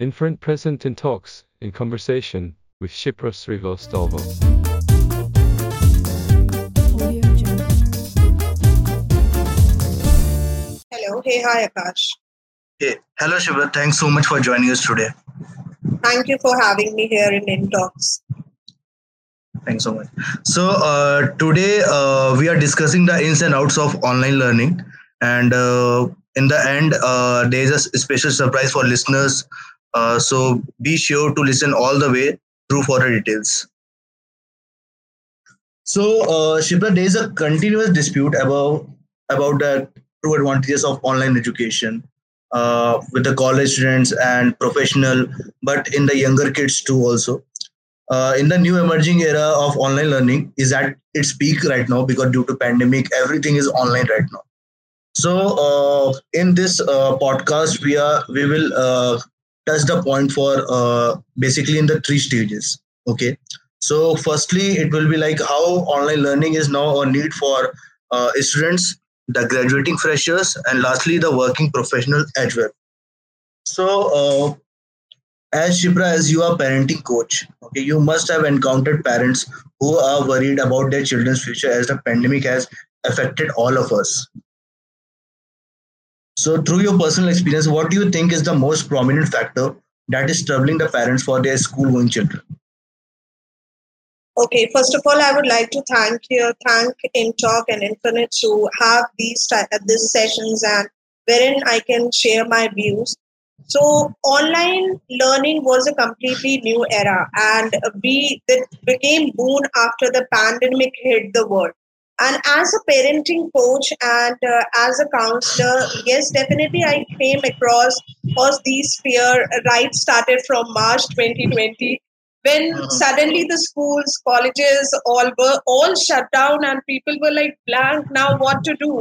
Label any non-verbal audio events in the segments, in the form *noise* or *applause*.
Inferente present in talks, in conversation, with Shipra Srivastava. Hello. Hey, hi, Akash. Hey, hello Shipra. Thanks so much for joining us today. Thank you for having me here in InTalks. Thanks so much. So uh, today uh, we are discussing the ins and outs of online learning, and uh, in the end, uh, there is a special surprise for listeners. Uh, so be sure to listen all the way through for the details. So, uh, Shipra, there is a continuous dispute about about the true advantages of online education uh, with the college students and professional, but in the younger kids too also. uh, in the new emerging era of online learning is at its peak right now because due to pandemic everything is online right now so uh, in this uh, podcast we are we will uh, touch the point for uh, basically in the three stages okay so firstly it will be like how online learning is now a need for uh, students the graduating freshers and lastly the working professional as well so uh, as Shipra, as you are parenting coach, okay, you must have encountered parents who are worried about their children's future as the pandemic has affected all of us. So, through your personal experience, what do you think is the most prominent factor that is troubling the parents for their school-going children? Okay, first of all, I would like to thank you, thank InTalk and Inferente to have these uh, these sessions and wherein I can share my views. So, online learning was a completely new era, and we it became boon after the pandemic hit the world. And as a parenting coach and uh, as a counselor, yes, definitely I came across was these fear right started from March 2020 when Mhm. suddenly the schools colleges all were all shut down and people were like blank now what to do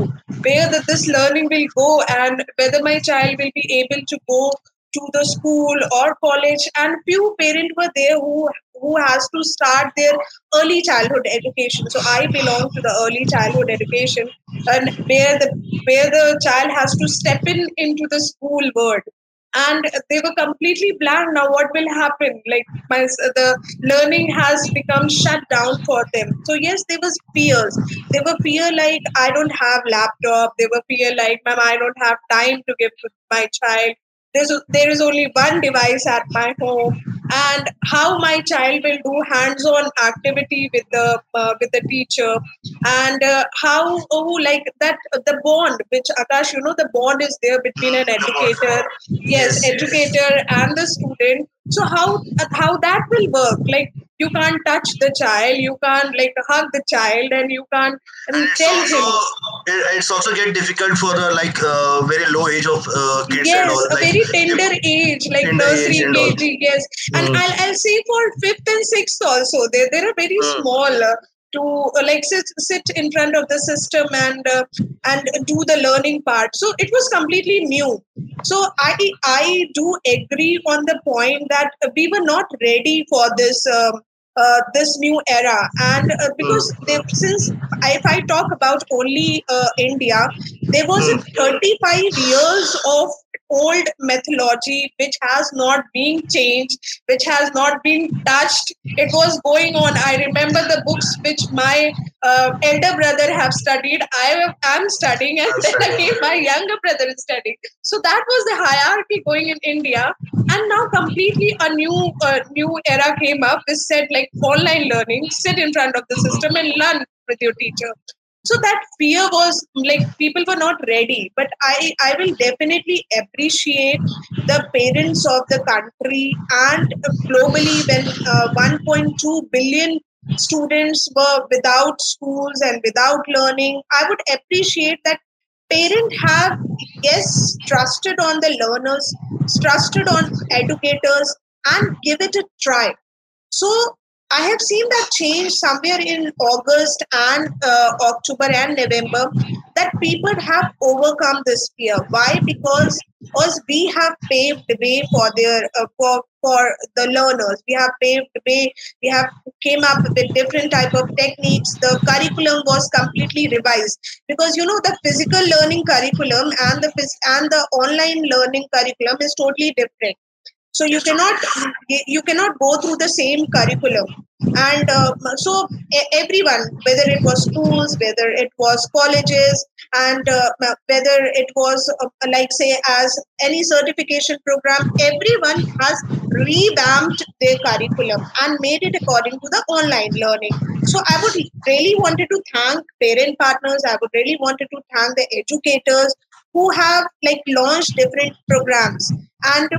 where that this learning will go and whether my child will be able to go to the school or college and few parents were there who who has to start their early childhood education. So i belong to the early childhood education and where the where the child has to step in into the school world. And they were completely blank. Now what will happen? Like my the learning has become shut down for them. So yes there was fears. They were fear like i don't have laptop. They were fear like ma'am i don't have time to give my child. There's there is only one device at my home and how my child will do hands-on activity with the uh, with the teacher. And uh, how oh like that the bond which akash you know the bond is there between an educator yes Yes. educator and the student. So how how that will work? Like you can't touch the child you can't like hug the child and you can't And and tell also him it's also get difficult for the like uh, very low age of uh, kids and yes all. a Like, very tender age like nursery kg yes and Mm. i'll i'll say for fifth and sixth also they they're very Mm. small uh, to uh, like sit, sit in front of the system and uh, and do the learning part so it was completely new so i i do agree on the point that we were not ready for this um, uh, this new era and uh, because they, since if i talk about only uh, india there was Mm. 35 years of old methodology which has not been changed which has not been touched. It was going on. I remember the books which my uh, elder brother have studied. I am studying and then again my younger brother is studying. So that was the hierarchy going in india. And now completely a new uh, new era came up. This said like online learning sit in front of the system and learn with your teacher so that fear was like people were not ready. But i i will definitely appreciate the parents of the country and globally when uh, 1.2 billion students were without schools and without learning. I would appreciate that parents have yes trusted on the learners trusted on educators and give it a try. So I have seen that change somewhere in August and uh, October and November that people have overcome this fear. Why? Because us we have paved the way for their uh, for for the learners. We have paved the way. We have came up with different type of techniques. The curriculum was completely revised because you know the physical learning curriculum and the phys- and the online learning curriculum is totally different so you cannot you cannot go through the same curriculum. And uh, so everyone whether it was schools whether it was colleges and uh, whether it was uh, like say as any certification program everyone has revamped their curriculum and made it according to the online learning. So i would really wanted to thank parent partners. I would really wanted to thank the educators who have like launched different programs. And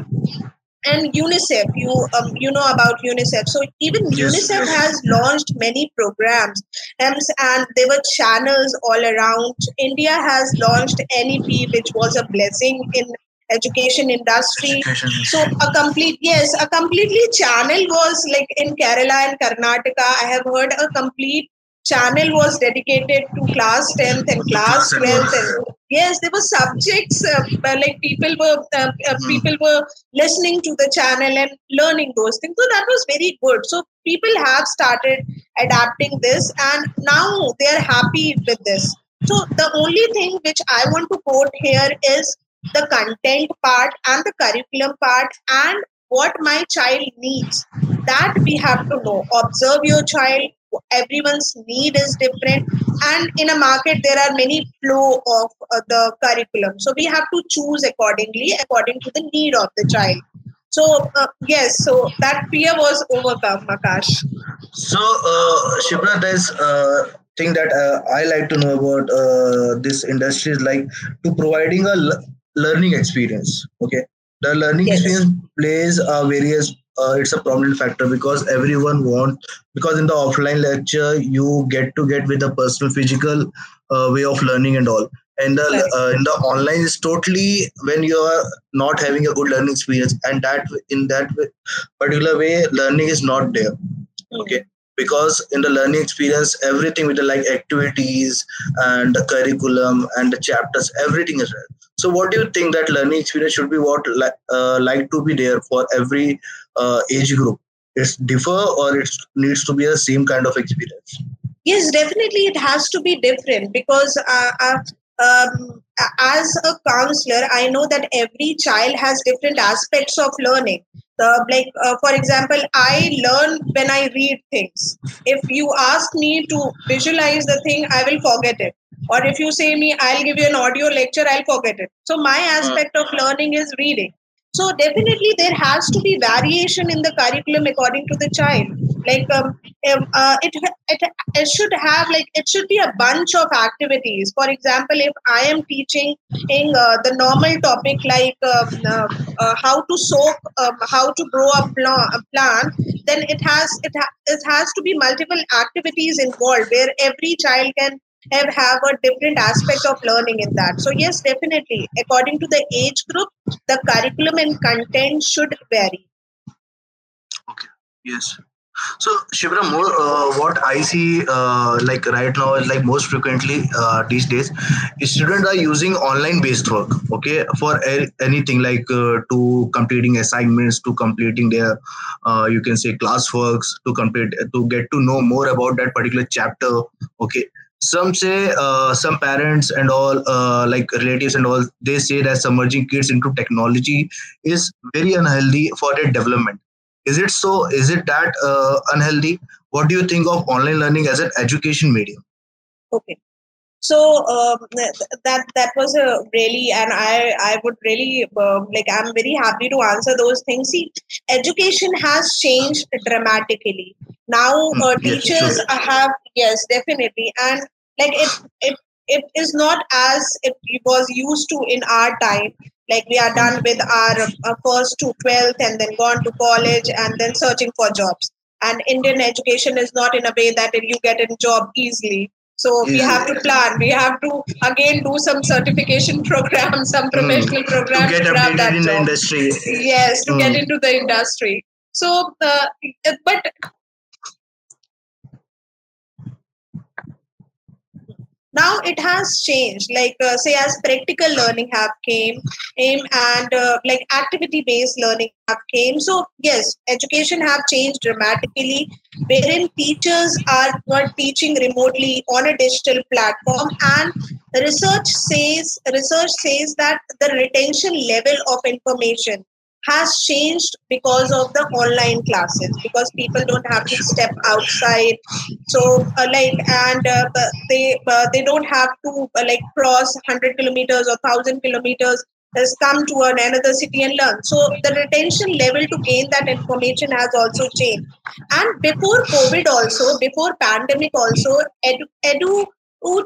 and UNICEF, you um, you know about UNICEF. So even yes, UNICEF yes. has launched many programs, and, and there were channels all around. India has launched NEP, which was a blessing in education industry. Education. So a complete yes, a completely channel was like in Kerala and Karnataka. I have heard a complete channel was dedicated to class 10th and class 12th and yes there were subjects uh, like people were uh, uh, hmm. people were listening to the channel and learning those things. So that was very good. So people have started adapting this and now they are happy with this. So the only thing which i want to quote here is the content part and the curriculum part and what my child needs. That we have to know. Observe your child everyone's need is different. And in a market there are many flow of uh, the curriculum. So we have to choose accordingly according to the need of the child. So uh, yes so that fear was overcome akash. So uh, Shipra there's uh, thing that uh, i like to know about uh, this industry is like to providing a l- learning experience okay? The learning yes. experience plays uh, various uh, it's a prominent factor because everyone want because in the offline lecture you get to get with the personal physical uh, way of learning and all. And the, uh, in the online is totally when you are not having a good learning experience and that in that particular way learning is not there. Okay? Because in the learning experience everything with the like activities and the curriculum and the chapters everything is there. So, what do you think that learning experience should be what uh, like to be there for every uh, age group? It's differ or it needs to be the same kind of experience? Yes, definitely it has to be different because uh, uh um, as a counselor, I know that every child has different aspects of learning. Uh, like, uh, for example, I learn when I read things. If you ask me to visualize the thing, I will forget it or if you say me i'll give you an audio lecture i'll forget it so my aspect of learning is reading so definitely there has to be variation in the curriculum according to the child. Like um, uh, it, it it should have like it should be a bunch of activities. For example if i am teaching in uh, the normal topic like uh, uh, uh how to soak um, how to grow a, plant, a plant then it has it, ha- it has to be multiple activities involved where every child can have, have a different aspect of learning in that. So, yes, definitely. According to the age group, the curriculum and content should vary. Okay. Yes. So, Shipra, more uh, what I see uh, like right now is like most frequently uh, these days, students are using online-based work. Okay, for a- anything like uh, to completing assignments, to completing their, uh, you can say classworks, to complete to get to know more about that particular chapter. Okay, some say uh, some parents and all uh, like relatives and all they say that submerging kids into technology is very unhealthy for their development. Is it so? Is it that uh, unhealthy? What do you think of online learning as an education medium? Okay so um, that that was a really and i i would really uh, like i'm very happy to answer those things. See education has changed dramatically. Now hmm, uh, teachers yes, sure. have yes definitely. And like it it it is not as it was used to in our time. Like we are done with our uh, first to 12th and then gone to college and then searching for jobs. And indian education is not in a way that you get a job easily so we have to plan we have to again do some certification *laughs* program some hmm. professional mm. program to get that in job. the industry yes to mm. get hmm. into the industry so uh, but now it has changed. Like uh, say as practical learning have came aim and uh, like activity based learning have came. So yes education have changed dramatically wherein teachers are not teaching remotely on a digital platform. And research says research says that the retention level of information has changed because of the online classes because people don't have to step outside. So uh, like and uh, they uh, they don't have to uh, like cross 100 kilometers or 1000 kilometers. Has come to an, another city and learn. So the retention level to gain that information has also changed. And before covid also before pandemic also edu, edu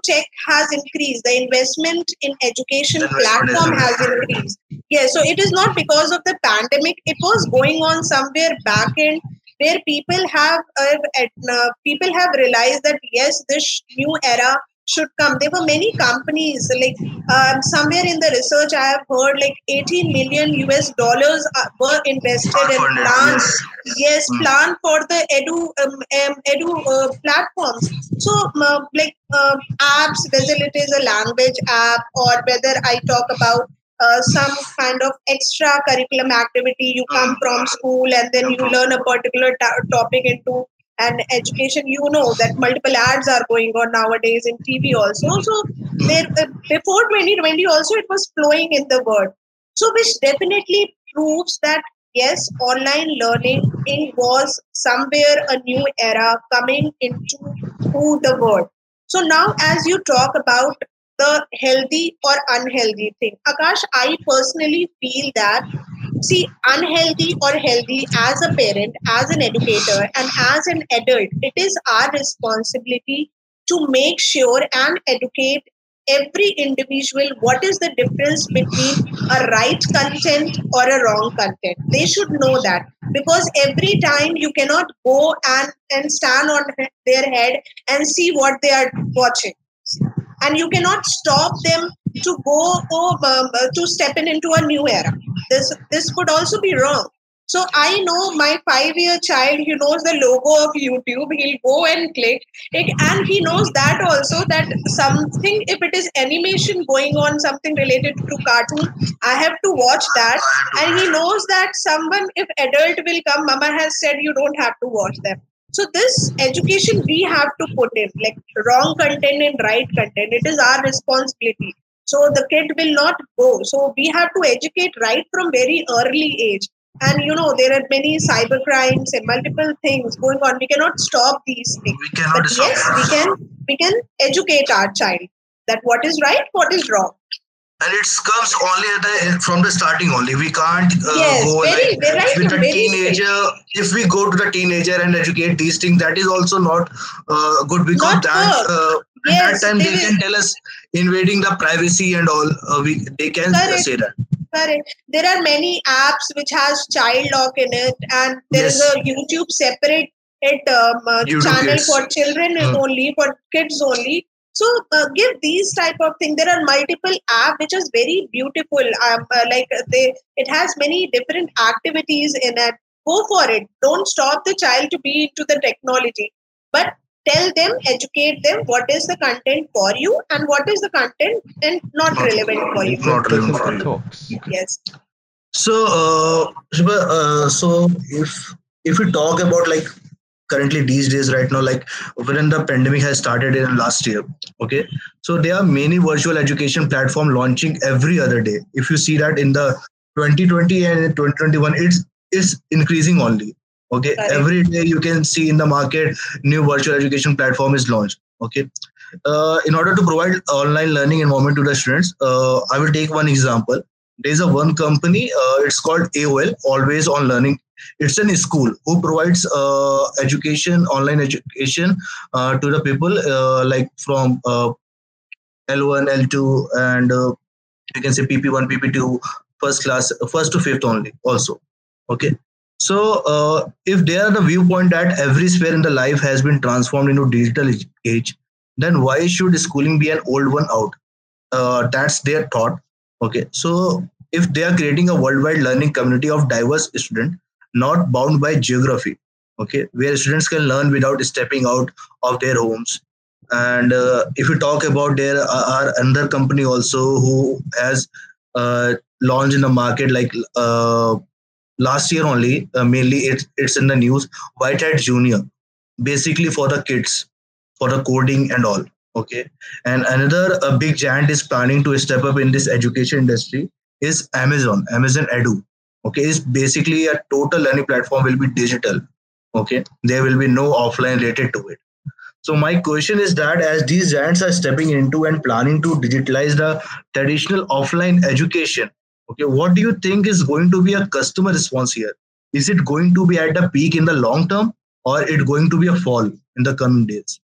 check has increased. The investment in education platform has increased. Yeah, so it is not because of the pandemic. It was going on somewhere back in where people have uh, uh, people have realized that yes, this new era should come. There were many companies, like um, somewhere in the research, I have heard like 18 million US dollars uh, were invested in plans. Yes, mm. plan for the edu um, um, edu uh, platforms. So, uh, like uh, apps, whether it is a language app or whether I talk about uh, some kind of extra curriculum activity you come hmm. from school and then you learn a particular topic into and education you know that multiple ads are going on nowadays in tv also. So there before 2020 also it was flowing in the world. So which definitely proves that yes online learning was somewhere a new era coming into the world. So now as you talk about the healthy or unhealthy thing akash i personally feel that see unhealthy or healthy as a parent as an educator and as an adult it is our responsibility to make sure and educate every individual what is the difference between a right content or a wrong content. They should know that because every time you cannot go and and stand on their head and see what they are watching and you cannot stop them to go um, uh, to step in into a new era. This this could also be wrong. So i know my five year child he knows the logo of youtube he'll go and click it, and he knows that also that something if it is animation going on something related to cartoon i have to watch that. And he knows that someone if adult will come mama has said you don't have to watch them so this education we have to put in like wrong content and right content it is our responsibility. So the kid will not go. So we have to educate right from very early age. And you know there are many cyber crimes and multiple things going on. We cannot stop these things. We cannot but yes we can we can educate our child that what is right what is wrong and it comes only the, from the starting only we can't uh, yes, go very, like right with a teenager if we go to the teenager and educate these things that is also not uh, good because not that uh, yes, that time they, they can tell us invading the privacy and all uh, we they can Correct. say that Correct. There are many apps which has child lock in it, and there yes. is a YouTube separate it um, uh, channel kids. for children hmm. only, for kids only. So uh, give these type of thing. There are multiple app which is very beautiful. Um, uh, like they, it has many different activities in it. Go for it. Don't stop the child to be into the technology, but tell them, educate them what is the content for you and what is the content and not, relevant for you. Not relevant for you. Yes. So, uh, uh, so if if we talk about like currently these days right now like when the pandemic has started in last year okay? So there are many virtual education platform launching every other day. If you see that in the 2020 and 2021 it's it's increasing only okay? Every day you can see in the market new virtual education platform is launched okay? Uh, in order to provide online learning environment to the students uh, i will take one example. There's a one company uh, it's called aol always on learning it's an school who provides uh, education online education uh, to the people uh, like from l1 l2 and you can say pp1 pp2 first class first to fifth only also okay so, uh, if they are the viewpoint that every sphere in the life has been transformed into digital age, then why should schooling be an old one out? Uh, that's their thought. Okay, so if they are creating a worldwide learning community of diverse students, not bound by geography, okay, where students can learn without stepping out of their homes. And uh, if you talk about there are another company also who has uh, launched in the market like uh, last year only uh, mainly it's, it's in the news white hat junior basically for the kids for the coding and all okay and another big giant is planning to step up in this education industry is amazon amazon edu okay is basically a total learning platform will be digital. Okay there will be no offline related to it. So my question is that as these giants are stepping into and planning to digitalize the traditional offline education okay what do you think is going to be a customer response here? Is it going to be at the peak in the long term or it going to be a fall in the coming days?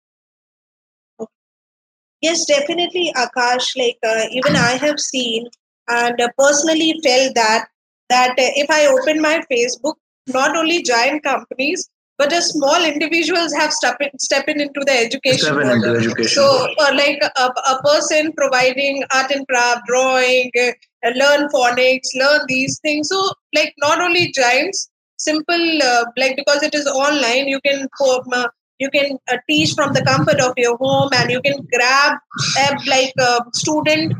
Yes, definitely, Akash. Like uh, even I have seen and uh, personally felt that that uh, if I open my Facebook, not only giant companies but the small individuals have step in, step into the education. Step in into education. So, uh, like a, a person providing art and craft, drawing, uh, learn phonics, learn these things. So, like not only giants, simple uh, like because it is online, you can um, uh, you can uh, teach from the comfort of your home, and you can grab like a student.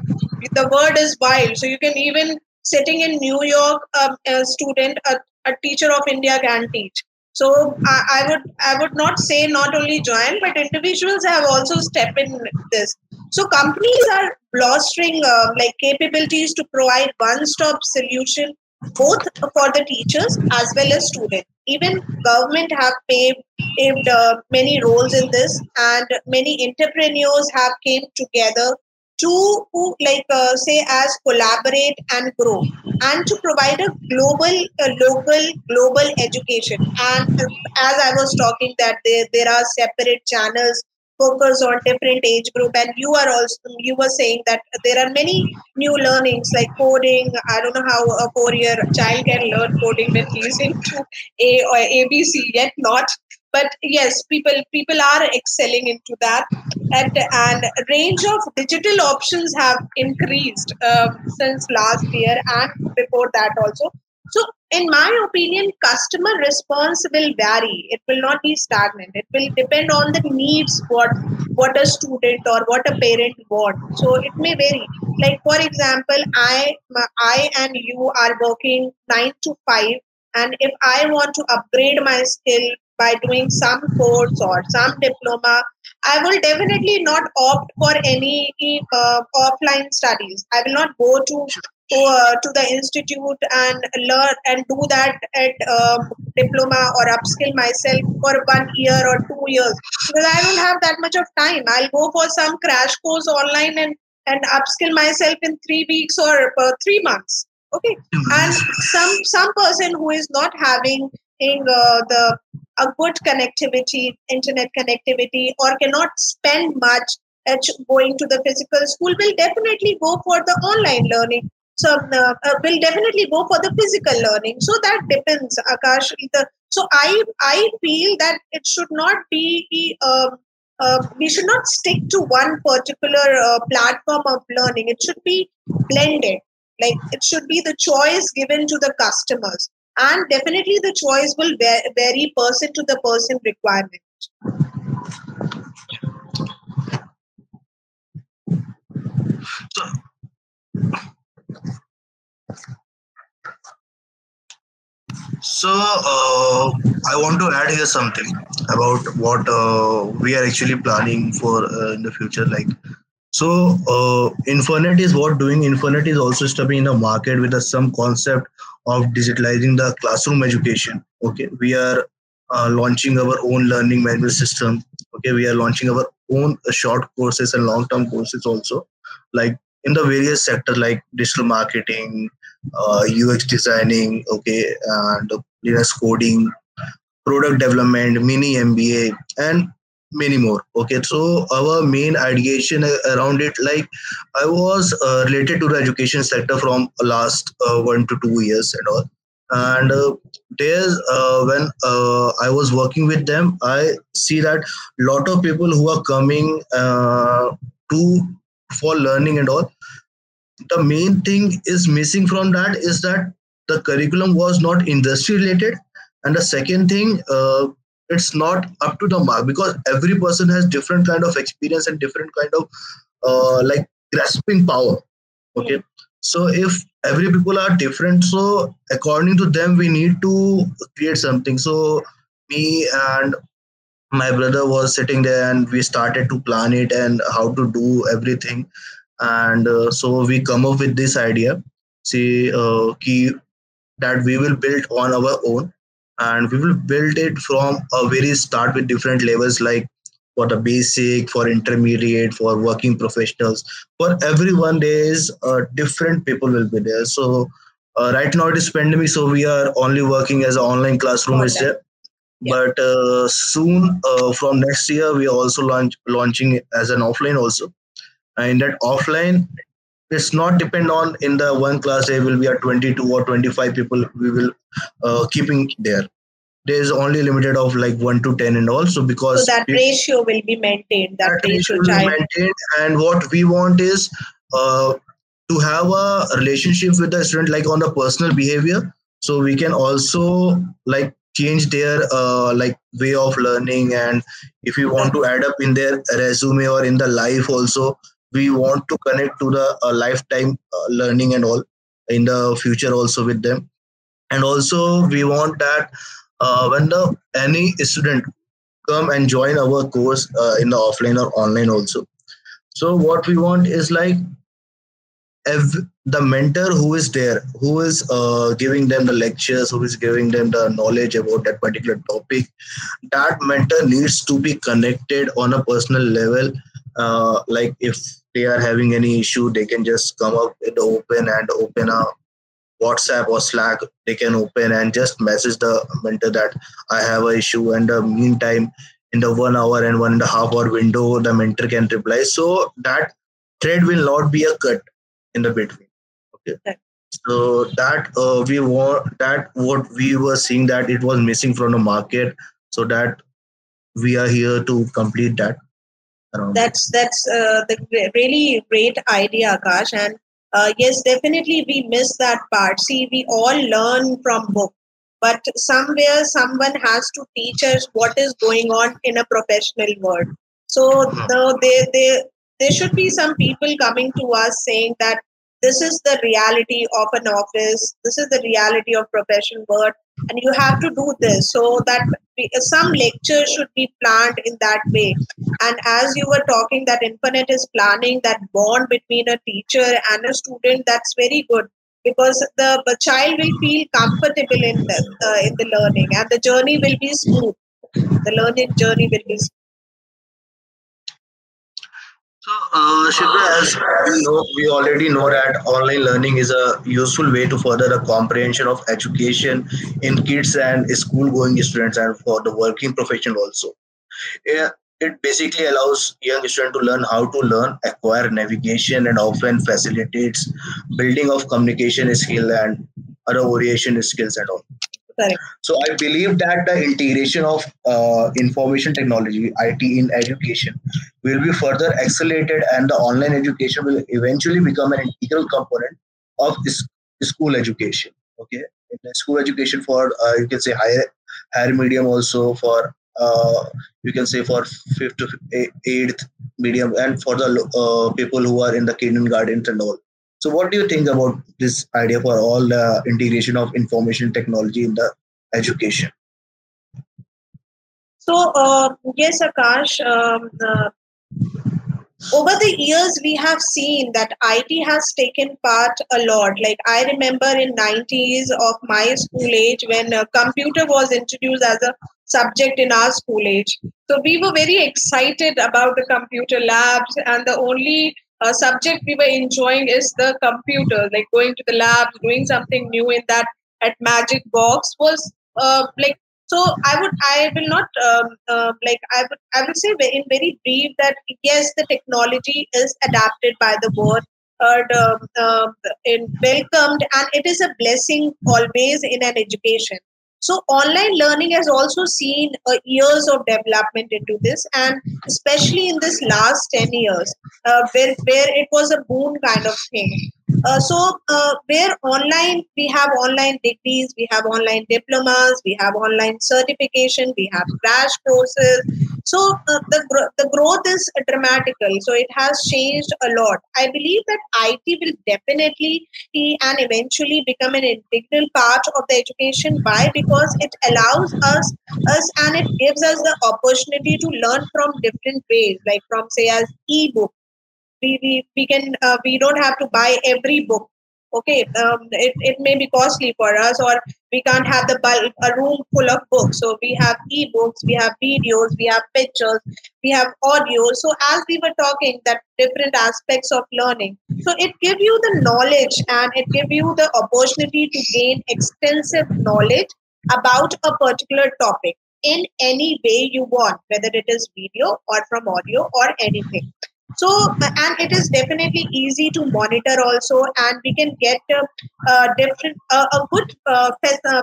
The word is wild, so you can even sitting in New York, um, a student, a, a teacher of India can teach. So I, I, would I would not say not only join, but individuals have also stepped in this. So companies are blustering uh, like capabilities to provide one-stop solution both for the teachers as well as students. Even government have paved, paved uh, many roles in this, and many entrepreneurs have came together to like uh, say as collaborate and grow and to provide a global uh, local global education. And as i was talking that there, there are separate channels focus on different age group and you are also you were saying that there are many new learnings like coding. I don't know how a four year child can learn coding when he's into a or abc yet not but yes people people are excelling into that. And, and range of digital options have increased uh, since last year and before that also. So in my opinion customer response will vary. It will not be stagnant. It will depend on the needs what what a student or what a parent want so it may vary. Like for example i i and you are working 9 to 5 and if i want to upgrade my skill by doing some course or some diploma i will definitely not opt for any uh, offline studies. I will not go to uh, to the institute and learn and do that at um, diploma or upskill myself for one year or two years. Because i don't have that much of time. I'll go for some crash course online and and upskill myself in three weeks or uh, three months. Okay? And some some person who is not having in uh, the a good connectivity, internet connectivity, or cannot spend much at going to the physical school will definitely go for the online learning. So uh, uh, will definitely go for the physical learning. So that depends, Akash. The, so I I feel that it should not be. Um, uh, we should not stick to one particular uh, platform of learning. It should be blended. Like it should be the choice given to the customers and definitely the choice will vary person to the person requirement so, uh, i want to add here something about what uh, we are actually planning for uh, in the future like so uh, is what doing. Inferente is also stepping in the market with some concept of digitalizing the classroom education. Okay, we are uh, launching our own learning management system. Okay, we are launching our own uh, short courses and long-term courses also, like in the various sectors like digital marketing, uh, UX designing, okay, and Linux coding, product development, mini MBA, and many more. Okay so our main ideation around it like i was uh, related to the education sector from last uh, one to two years and all. And uh, there's uh, when uh, i was working with them i see that lot of people who are coming uh, to for learning and all the main thing is missing from that is that the curriculum was not industry related. And the second thing it's not up to the mark because every person has different kind of experience and different kind of uh, like grasping power okay? So if every people are different so according to them we need to create something. So me and my brother was sitting there and we started to plan it and how to do everything. And uh, so we come up with this idea see uh, key that we will build on our own and we will build it from a very start with different levels like for the basic for intermediate for working professionals. For everyone there is uh, different people will be there. So uh, right now it is pandemic so we are only working as an online classroom is there. Yeah. but uh, soon uh, from next year we are also launch, launching as an offline also. And that offline it's not depend on in the one class there will be a 22 or 25 people we will uh, keeping there there is only limited of like 1 to 10 and also because So that it- ratio will be maintained. That, that ratio ratio will be maintained and what we want is uh, to have a relationship with the student like on the personal behavior so we can also like change their uh, like way of learning and if we want to add up in their resume or in the life also we want to connect to the uh, lifetime uh, learning and all in the future also with them. And also we want that uh, when the any student come and join our course uh, in the offline or online also. So what we want is like if the mentor who is there who is uh, giving them the lectures who is giving them the knowledge about that particular topic that mentor needs to be connected on a personal level uh, like if they are having any issue they can just come up in the open and open a whatsapp or slack. They can open and just message the mentor that i have a issue. And the meantime in the one hour and one and a half hour window the mentor can reply. So that thread will not be a cut in the between. Okay? Right. so that uh, we want that what we were seeing that it was missing from the market. So that we are here to complete that around That's that's uh, the really great idea, Akash. And uh, yes, definitely we miss that part. See, we all learn from book, but somewhere someone has to teach us what is going on in a professional world. So the, they, they, there should be some people coming to us saying that this is the reality of an office, this is the reality of professional world, and you have to do this. So that some lectures should be planned in that way. And as you were talking, that Inferente is planning that bond between a teacher and a student. That's very good because the, the child will feel comfortable in the uh, in the learning, and the journey will be smooth. The learning journey will be smooth. So, uh, as we know, we already know that online learning is a useful way to further the comprehension of education in kids and school-going students and for the working professional also. Yeah, it basically allows young students to learn how to learn, acquire navigation, and often facilitates building of communication skill and other orientation skills and all. So I believe that the integration of uh, information technology (IT) in education will be further accelerated, and the online education will eventually become an integral component of school education. Okay, in school education for uh, you can say higher higher medium also for uh, you can say for fifth to eight- eighth medium and for the uh, people who are in the kindergarten and all. So, what do you think about this idea for all the integration of information technology in the education? So, uh, yes, Akash, um, uh, over the years, we have seen that IT has taken part a lot. Like I remember in 90s of my school age when uh, computer was introduced as a subject in our school age. So we were very excited about the computer labs and the only uh, subject we were enjoying is the computer, like going to the lab, doing something new in that at Magic Box was uh, like so i would i will not um, uh, like i would i will say in very brief that yes the technology is adapted by the world and um, um, in welcomed and it is a blessing always in an education so online learning has also seen uh, years of development into this and especially in this last 10 years uh, where, where it was a boon kind of thing uh, so uh, where online we have online degrees we have online diplomas we have online certification we have crash courses. So uh, the, the growth is dramatical. So it has changed a lot. I believe that it will definitely be and eventually become an integral part of the education. Why? Because it allows us us and it gives us the opportunity to learn from different ways like from say as ebook we, we, we can uh, we don't have to buy every book okay? Um, it, it may be costly for us or we can't have the a room full of books. So we have ebooks we have videos we have pictures we have audio. So as we were talking that different aspects of learning so it give you the knowledge and it give you the opportunity to gain extensive knowledge about a particular topic in any way you want whether it is video or from audio or anything so and it is definitely easy to monitor also and we can get a, uh, different uh, a good uh,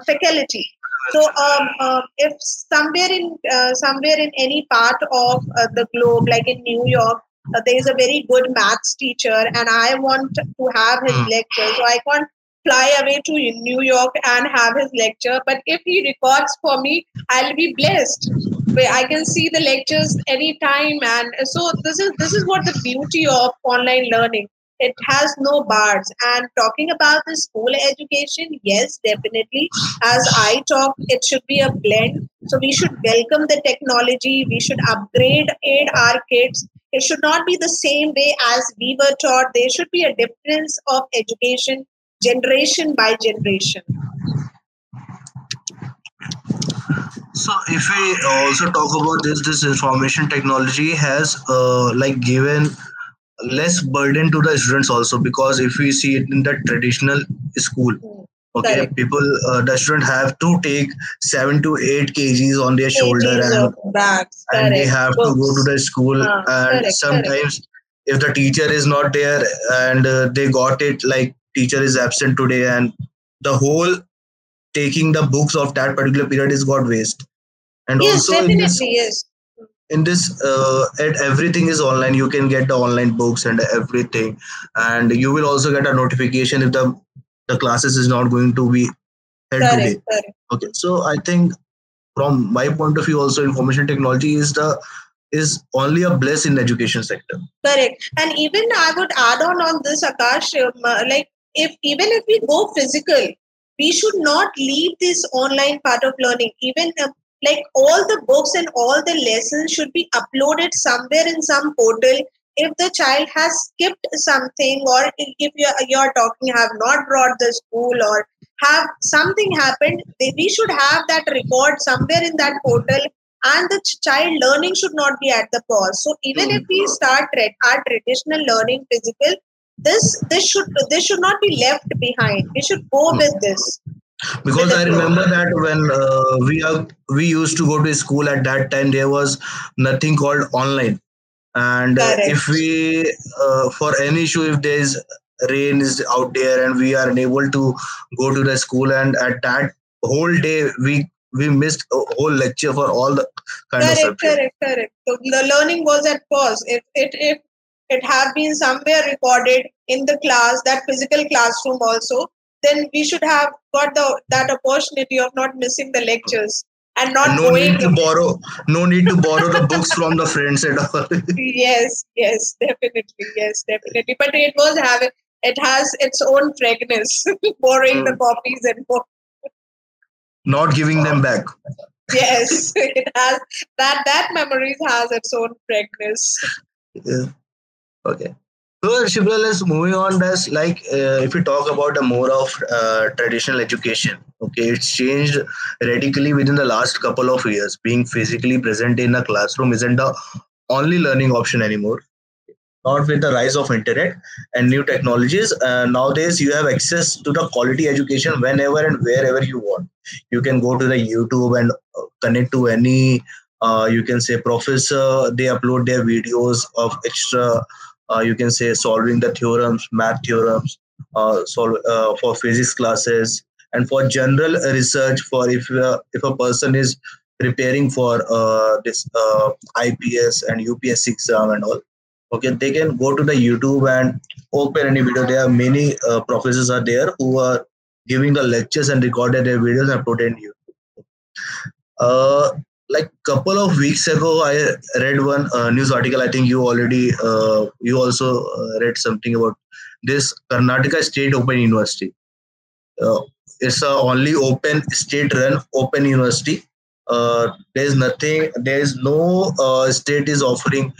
faculty. So um, um, if somewhere in uh, somewhere in any part of uh, the globe like in new york uh, there is a very good maths teacher and i want to have his lecture. So i can't fly away to new york and have his lecture but if he records for me i'll be blessed where I can see the lectures anytime. And so this is this is what the beauty of online learning. It has no bars. And talking about the school education, yes, definitely. As I talk, it should be a blend. So we should welcome the technology. We should upgrade aid our kids. It should not be the same way as we were taught. There should be a difference of education generation by generation. So if we also talk about this, this information technology has uh, like given less burden to the students also because if we see it in the traditional school, okay, Correct. people uh, the student have to take seven to eight kgs on their shoulder and, and they correct, have to go to the school Ah, and correct, correct. sometimes if the teacher is not there and uh, they got it like teacher is absent today and the whole taking the books of that particular period is got waste. And Yes, also in this yes. in this uh, and everything is online you can get the online books and everything. And you will also get a notification if the the classes is not going to be held today. Correct, okay so i think from my point of view also information technology is the is only a bliss in education sector. Correct. And even I would add on on this, Akash, um, uh, like if even if we go physical, we should not leave this online part of learning. Even uh, like all the books and all the lessons should be uploaded somewhere in some portal. If the child has skipped something, or if you're, you're talking have not brought the school, or have something happened, they, we should have that record somewhere in that portal and the ch- child learning should not be at the pause so even if we start tra- our traditional learning physical this this should this should not be left behind. We should go with this. Because i remember that when uh, we are we used to go to school at that time there was nothing called online. And uh, if we uh, for any issue if there is rain is out there and we are unable to go to the school and at that whole day we we missed a whole lecture for all the kind of correct subject. correct correct. So the learning was at pause. If it if it have been somewhere recorded in the class that physical classroom also then we should have got the that opportunity of not missing the lectures and not no going need to borrow no need to borrow the books from the friends at all *laughs* yes yes definitely yes definitely but it was having it has its own fragrance *laughs* borrowing the Mm. copies and books. not giving them back yes *laughs* it has that that memories has its own fragrance Yeah. Okay. So, Shipra, let's moving on. That's like uh, if we talk about the more of uh, traditional education. Okay, it's changed radically within the last couple of years. Being physically present in a classroom isn't the only learning option anymore. Not with the rise of internet and new technologies. Uh, nowadays, you have access to the quality education whenever and wherever you want. You can go to the YouTube and uh, connect to any uh, you can say professor they upload their videos of extra you can say solving the theorems math theorems uh, solve, uh, for physics classes and for general research for if uh, if a person is preparing for uh, this uh, ips and ups exam and all okay they can go to the youtube and open any video. There are many uh, professors are there who are giving the lectures and recorded their videos and put in youtube. Uh, like couple of weeks ago i read one uh, news article. I think you already uh, you also uh, read something about this karnataka state open university. Uh, it's a only open state run open university. Uh, there is nothing there is no uh, state is offering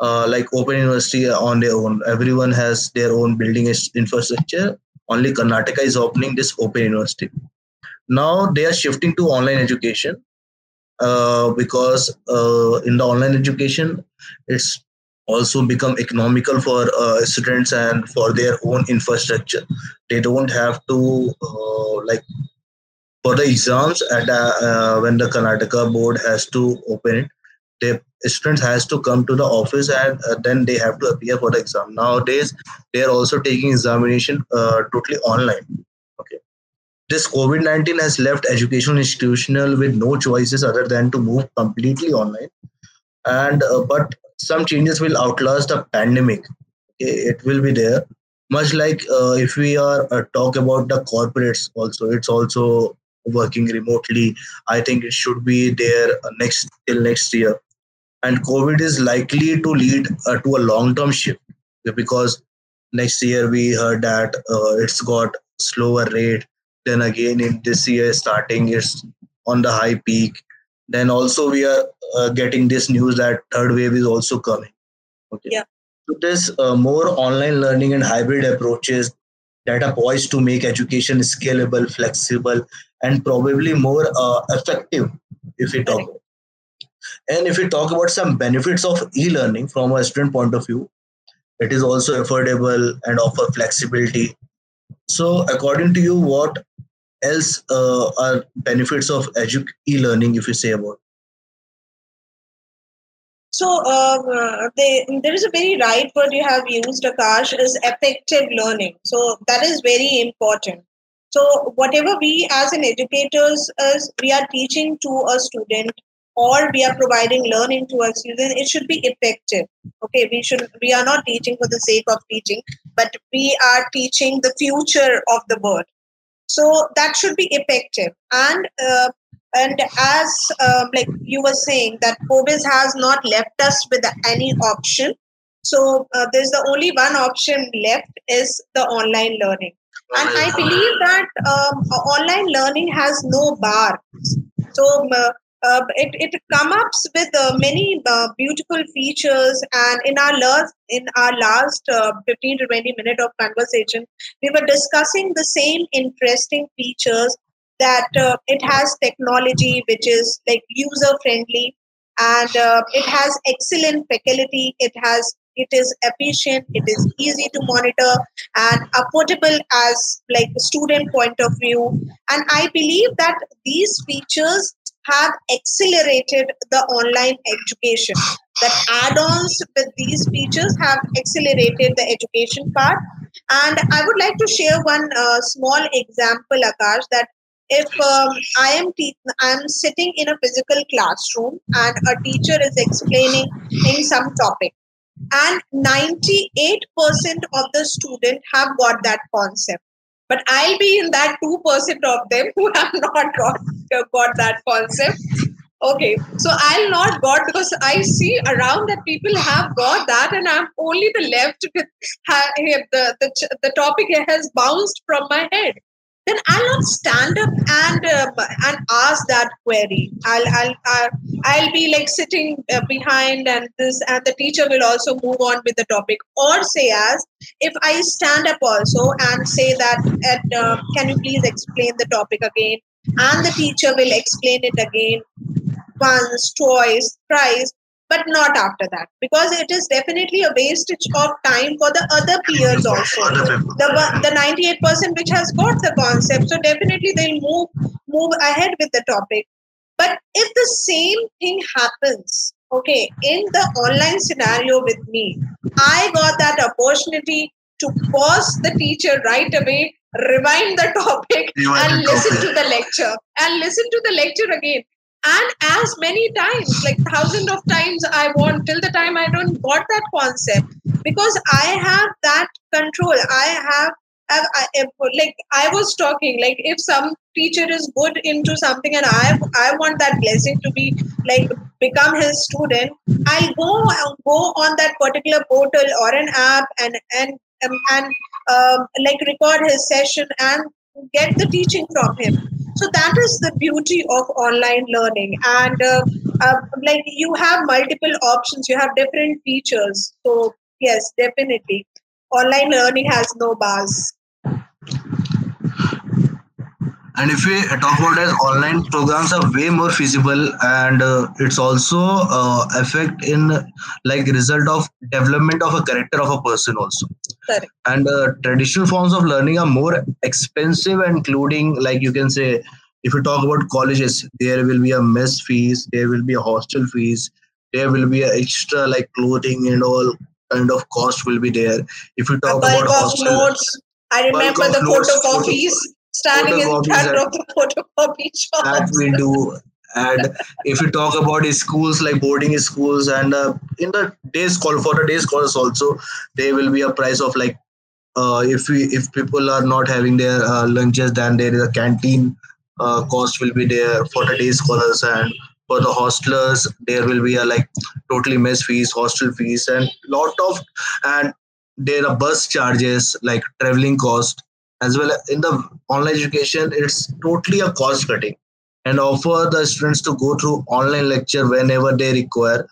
like open university on their own. Everyone has their own building infrastructure. Only Karnataka is opening this open university. Now they are shifting to online education because uh, in the online education, it's also become economical for uh, students and for their own infrastructure. They don't have to uh, like for the exams at uh, when the Karnataka board has to open it. The students has to come to the office and uh, then they have to appear for the exam. Nowadays, they are also taking examination uh, totally online. This COVID nineteen has left educational institutional with no choices other than to move completely online. And uh, but some changes will outlast the pandemic. It will be there. Much like uh, if we are uh, talk about the corporates, also it's also working remotely. I think it should be there uh, next till next year. And COVID is likely to lead uh, to a long-term shift because next year we heard that uh, it's got slower rate. Then again in this year starting it's on the high peak. Then also we are uh, getting this news that third wave is also coming. Okay. Yeah. So this uh, more online learning and hybrid approaches that are poised to make education scalable, flexible, and probably more uh, effective if we talk about. And if we talk about some benefits of e-learning from a student point of view, it is also affordable and offer flexibility. So, according to you, what else uh, are benefits of edu- e-learning if you say about? So um, uh, they, there is a very right word you have used, Akash, is effective learning. So that is very important. So whatever we as an educators is we are teaching to a student or we are providing learning to a student, it should be effective. Okay, we should we are not teaching for the sake of teaching, but we are teaching the future of the world. So that should be effective. And uh, and as um, like you were saying that covid has not left us with any option. So uh, there's the only one option left is the online learning. And i believe that um, online learning has no bar so uh, uh, it, it comes up with uh, many uh, beautiful features. And in our last in our last uh, 15 to 20 minute of conversation we were discussing the same interesting features that uh, it has technology which is like user friendly and uh, it has excellent faculty. It has it is efficient. It is easy to monitor and affordable as like student point of view. And i believe that these features have accelerated the online education. That add-ons with these features have accelerated the education part. And i would like to share one uh, small example akash that if um, I am te- I'm sitting in a physical classroom and a teacher is explaining in some topic, and 98% of the student have got that concept, but I'll be in that 2% of them who have *laughs* not got got that concept. Okay, so I'll not got because I see around that people have got that, and I'm only the left with the the the topic has bounced from my head then I'll not stand up and uh, and ask that query. I'll I'll I'll, I'll be like sitting uh, behind, and this and the teacher will also move on with the topic. Or say as if I stand up also and say that, at, uh, can you please explain the topic again? And the teacher will explain it again once, twice, thrice but not after that. Because it is definitely a wastage of time for the other peers also. The, the 98% which has got the concept so definitely they'll move move ahead with the topic. But if the same thing happens okay in the online scenario with me i got that opportunity to pause the teacher right away rewind the *laughs* topic and listen to the lecture. And listen to the lecture again and as many times like thousand of times i want till the time i don't got that concept because i have that control. I have I, like i was talking like if some teacher is good into something and i i want that blessing to be like become his student i'll go go on that particular portal or an app and and and um, like record his session and get the teaching from him so that is the beauty of online learning. And uh, uh, like you have multiple options. You have different features. So yes definitely. Online learning has no bars and if we talk about as online programs are way more feasible and uh, it's also uh, effect in like result of development of a character of a person also Correct. and uh, traditional forms of learning are more expensive including like you can say if you talk about colleges there will be a mess fees there will be a hostel fees there will be a extra like clothing and all kind of cost will be there if you talk about hostel notes. I remember the notes, photocopies standing in front of the photocopy shop. that we do and if you talk about schools like boarding schools and uh, in the days call for the days scholars also there will be a price of like uh, if we if people are not having their uh, lunches then there is a canteen uh, cost will be there for the day scholars and for the hostlers there will be a like totally mess fees hostel fees and lot of and there are bus charges like traveling cost as well in the online education it's totally a cost cutting and offer the students to go through online lecture whenever they require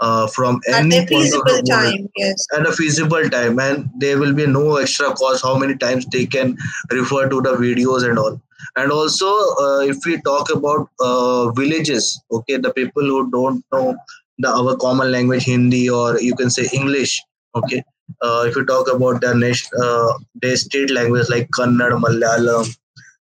uh, from At any of feasible the time, yes. at a feasible time and there will be no extra cost how many times they can refer to the videos and all and also uh, if we talk about uh, villages okay the people who don't know the our common language hindi or you can say english okay uh, if you talk about their uh, their state language like kannada malayalam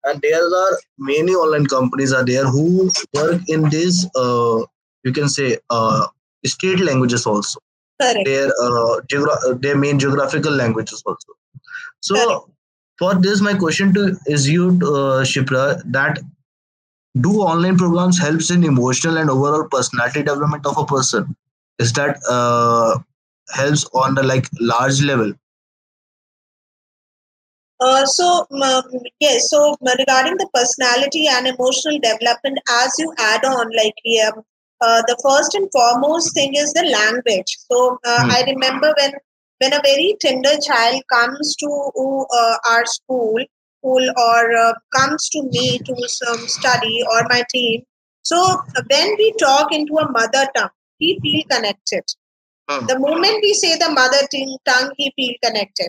and there are many online companies are there who work in this uh, you can say uh, state languages also Correct. their uh, geogra- their main geographical languages also. So Correct. for this, my question to is you, uh, Shipra, that do online programs helps in emotional and overall personality development of a person? Is that uh, helps on the like large level? Uh, so um, yes, so um, regarding the personality and emotional development, as you add on, like yeah, uh, the first and foremost thing is the language. So uh, Hmm. I remember when when a very tender child comes to uh, our school, school or uh, comes to me to some study or my team. So when we talk into a mother tongue, he feel connected. The moment we say the mother tongue, tongue he feel connected.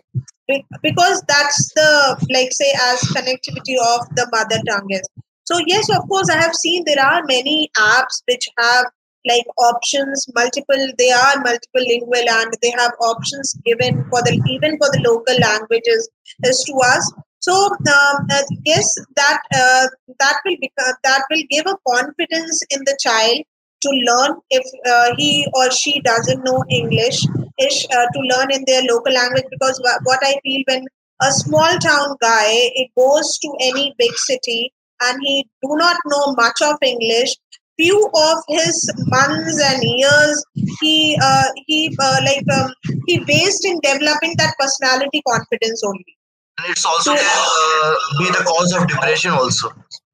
Because that's the like say as connectivity of the mother tongue is. So yes of course i have seen there are many apps which have like options multiple they are multiple lingual and they have options given for the even for the local languages as to us. So um, uh, yes that uh, that will become that will give a confidence in the child to learn if uh, he or she doesn't know english ish uh, to learn in their local language because what I feel when a small town guy it goes to any big city and he do not know much of English, few of his months and years he uh, he uh, like um, he based in developing that personality confidence only. And it's also can uh, be the cause of depression also.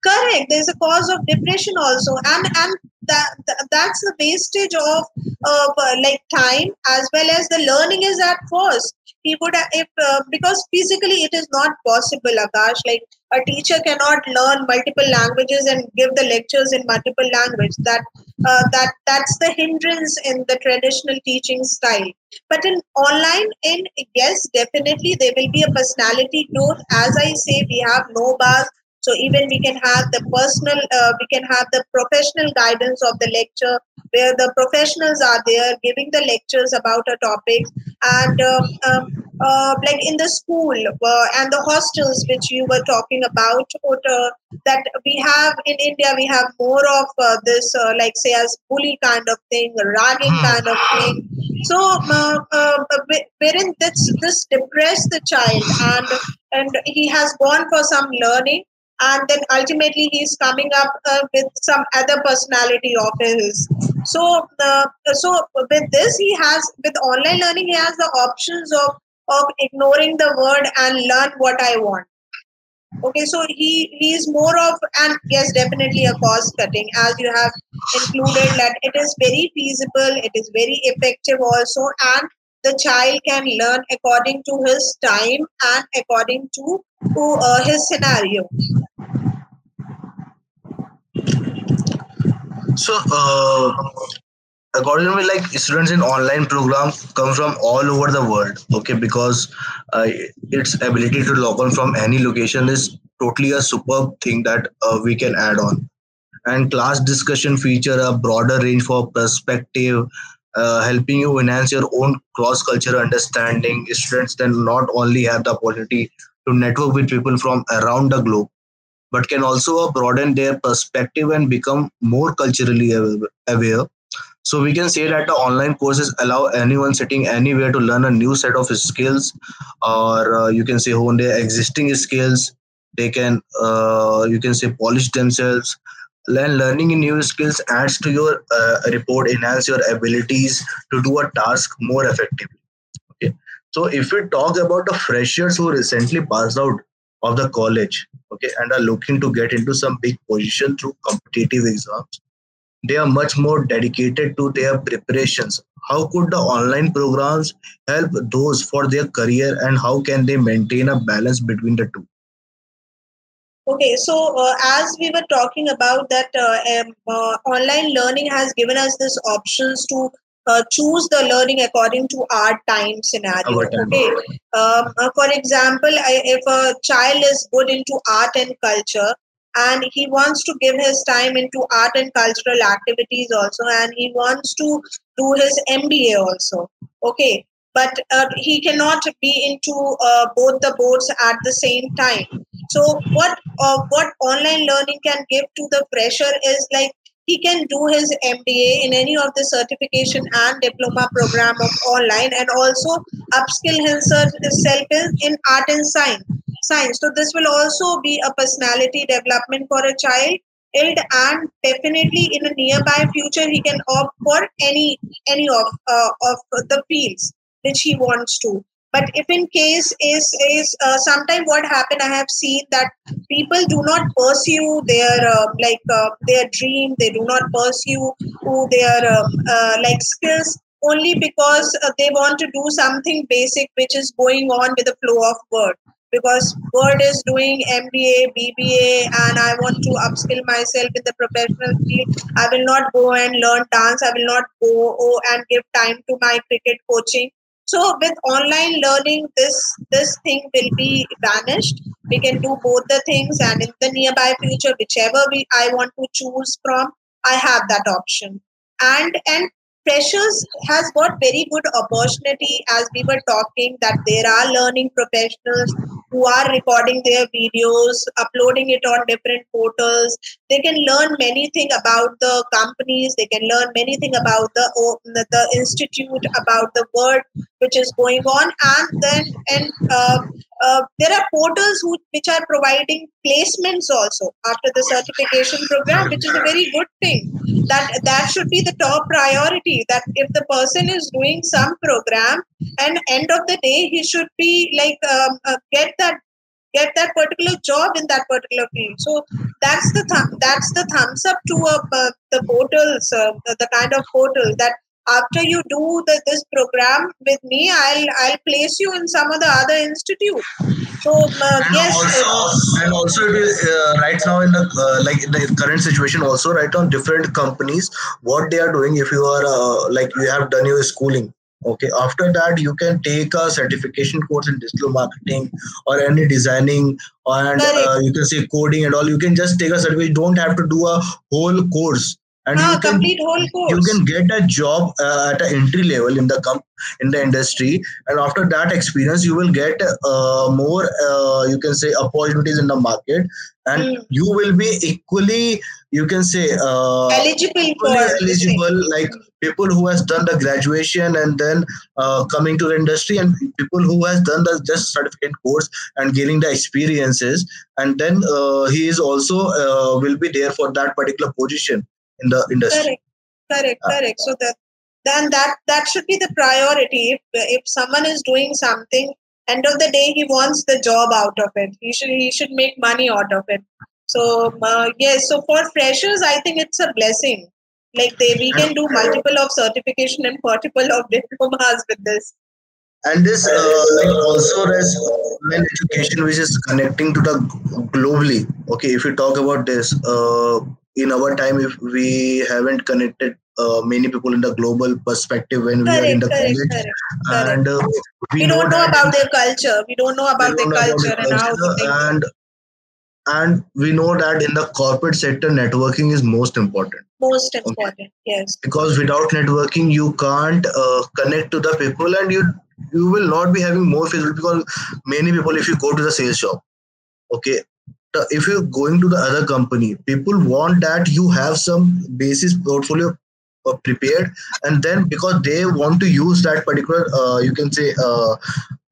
Correct. There's a cause of depression also, and and that, that that's the wastage of uh, like time as well as the learning is at first. He would if uh, because physically it is not possible, Akash. Like a teacher cannot learn multiple languages and give the lectures in multiple language. That uh, that that's the hindrance in the traditional teaching style. But in online, in yes, definitely there will be a personality growth. As I say, we have no bars so even we can have the personal uh, we can have the professional guidance of the lecture where the professionals are there giving the lectures about a topic and um, um, uh, like in the school uh, and the hostels which you were talking about uh, that we have in india we have more of uh, this uh, like say as bully kind of thing ragging Hmm. kind of thing so wherein this this depress the child and and he has gone for some learning and then ultimately he's coming up uh, with some other personality of his. So uh, so with this he has with online learning he has the options of of ignoring the word and learn what i want. Okay so he he is more of and yes definitely a cost cutting as you have included that it is very feasible it is very effective also and the child can learn according to his time and according to, to uh, his scenario So, uh, according to me, like students in online program come from all over the world. Okay, because uh, its ability to log on from any location is totally a superb thing that uh, we can add on and class discussion feature a broader range for perspective uh, helping you enhance your own cross cultural understanding. Students then not only have the opportunity to network with people from around the globe but can also broaden their perspective and become more culturally aware. So we can say that the online courses allow anyone sitting anywhere to learn a new set of skills or uh, you can say hone their existing skills. They can uh, you can say polish themselves learning new skills adds to your uh, report enhance your abilities to do a task more effectively. Okay. So if we talk about the freshers who recently passed out of the college okay and are looking to get into some big position through competitive exams they are much more dedicated to their preparations. How could the online programs help those for their career and how can they maintain a balance between the two Okay, so uh, as we were talking about that, uh, um, uh, online learning has given us this options to uh, choose the learning according to our time scenario. Our time. Okay, um, uh, for example, I, if a child is good into art and culture, and he wants to give his time into art and cultural activities also, and he wants to do his MBA also. Okay, but uh, he cannot be into both the boards at the same time so what uh, what online learning can give to the fresher is like he can do his MBA in any of the certification and diploma program of online and also upskill himself in art and science. Science. So this will also be a personality development for a child and definitely in a nearby future he can opt for any any of uh, of the fields which he wants to but if in case is is uh, what happen i have seen that people do not pursue their uh, like uh, their dream. They do not pursue their um, uh, like skills only because uh, they want to do something basic which is going on with the flow of word. Because word is doing mba bba and i want to upskill myself in the professional field. I will not go and learn dance. I will not go oh, and give time to my cricket coaching so with online learning, this this thing will be vanished. We can do both the things, and in the nearby future, whichever we I want to choose from, I have that option. And and freshers has got very good opportunity as we were talking that there are learning professionals who are recording their videos uploading it on different portals they can learn many things about the companies they can learn many things about the the institute about the work which is going on. And then and uh, uh, there are portals who, which are providing placements also after the certification program which is a very good thing. That that should be the top priority that if the person is doing some program and end of the day he should be like um, uh, get that get that particular job in that particular field. So that's the th- that's the thumbs up to uh, the portals uh, the kind of portal that after you do the, this program with me i'll i'll place you in some of the other institute so uh, and yes also, and also it is uh, right now in the uh, like in the current situation also right on different companies what they are doing if you are uh, like you have done your schooling okay? After that you can take a certification course in digital marketing or any designing and uh, you can say coding and all. You can just take a certificate. You don't have to do a whole course and ah, you can complete whole course. you can get a job uh, at an entry level in the com- in the industry and after that experience you will get uh, more uh, you can say opportunities in the market and Mm. you will be equally you can say uh, eligible for equally this thing. eligible like people who has done the graduation and then uh, coming to the industry and people who has done the just certificate course and gaining the experiences and then uh, he is also uh, will be there for that particular position in the industry. Correct correct Ah. correct. So that then that that should be the priority. If, if someone is doing something end of the day he wants the job out of it. He should he should make money out of it. So uh, yes so for freshers i think it's a blessing. Like they we can do multiple of certification and multiple of *laughs* diplomas with this. And this uh, like also as online education which is connecting to the globally. Okay if we talk about this uh, in our time if we haven't connected uh, many people in the global perspective when we are in the correct college. correct, correct. and uh, we don't know that about their culture. We don't know about their know about culture and how they and and we know that in the corporate sector networking is most important. Most important yes. Because without networking you can't uh, connect to the people and you you will not be having more physical because many people if you go to the sales shop okay if you're going to the other company people want that you have some basis portfolio uh, prepared and then because they want to use that particular uh, you can say uh,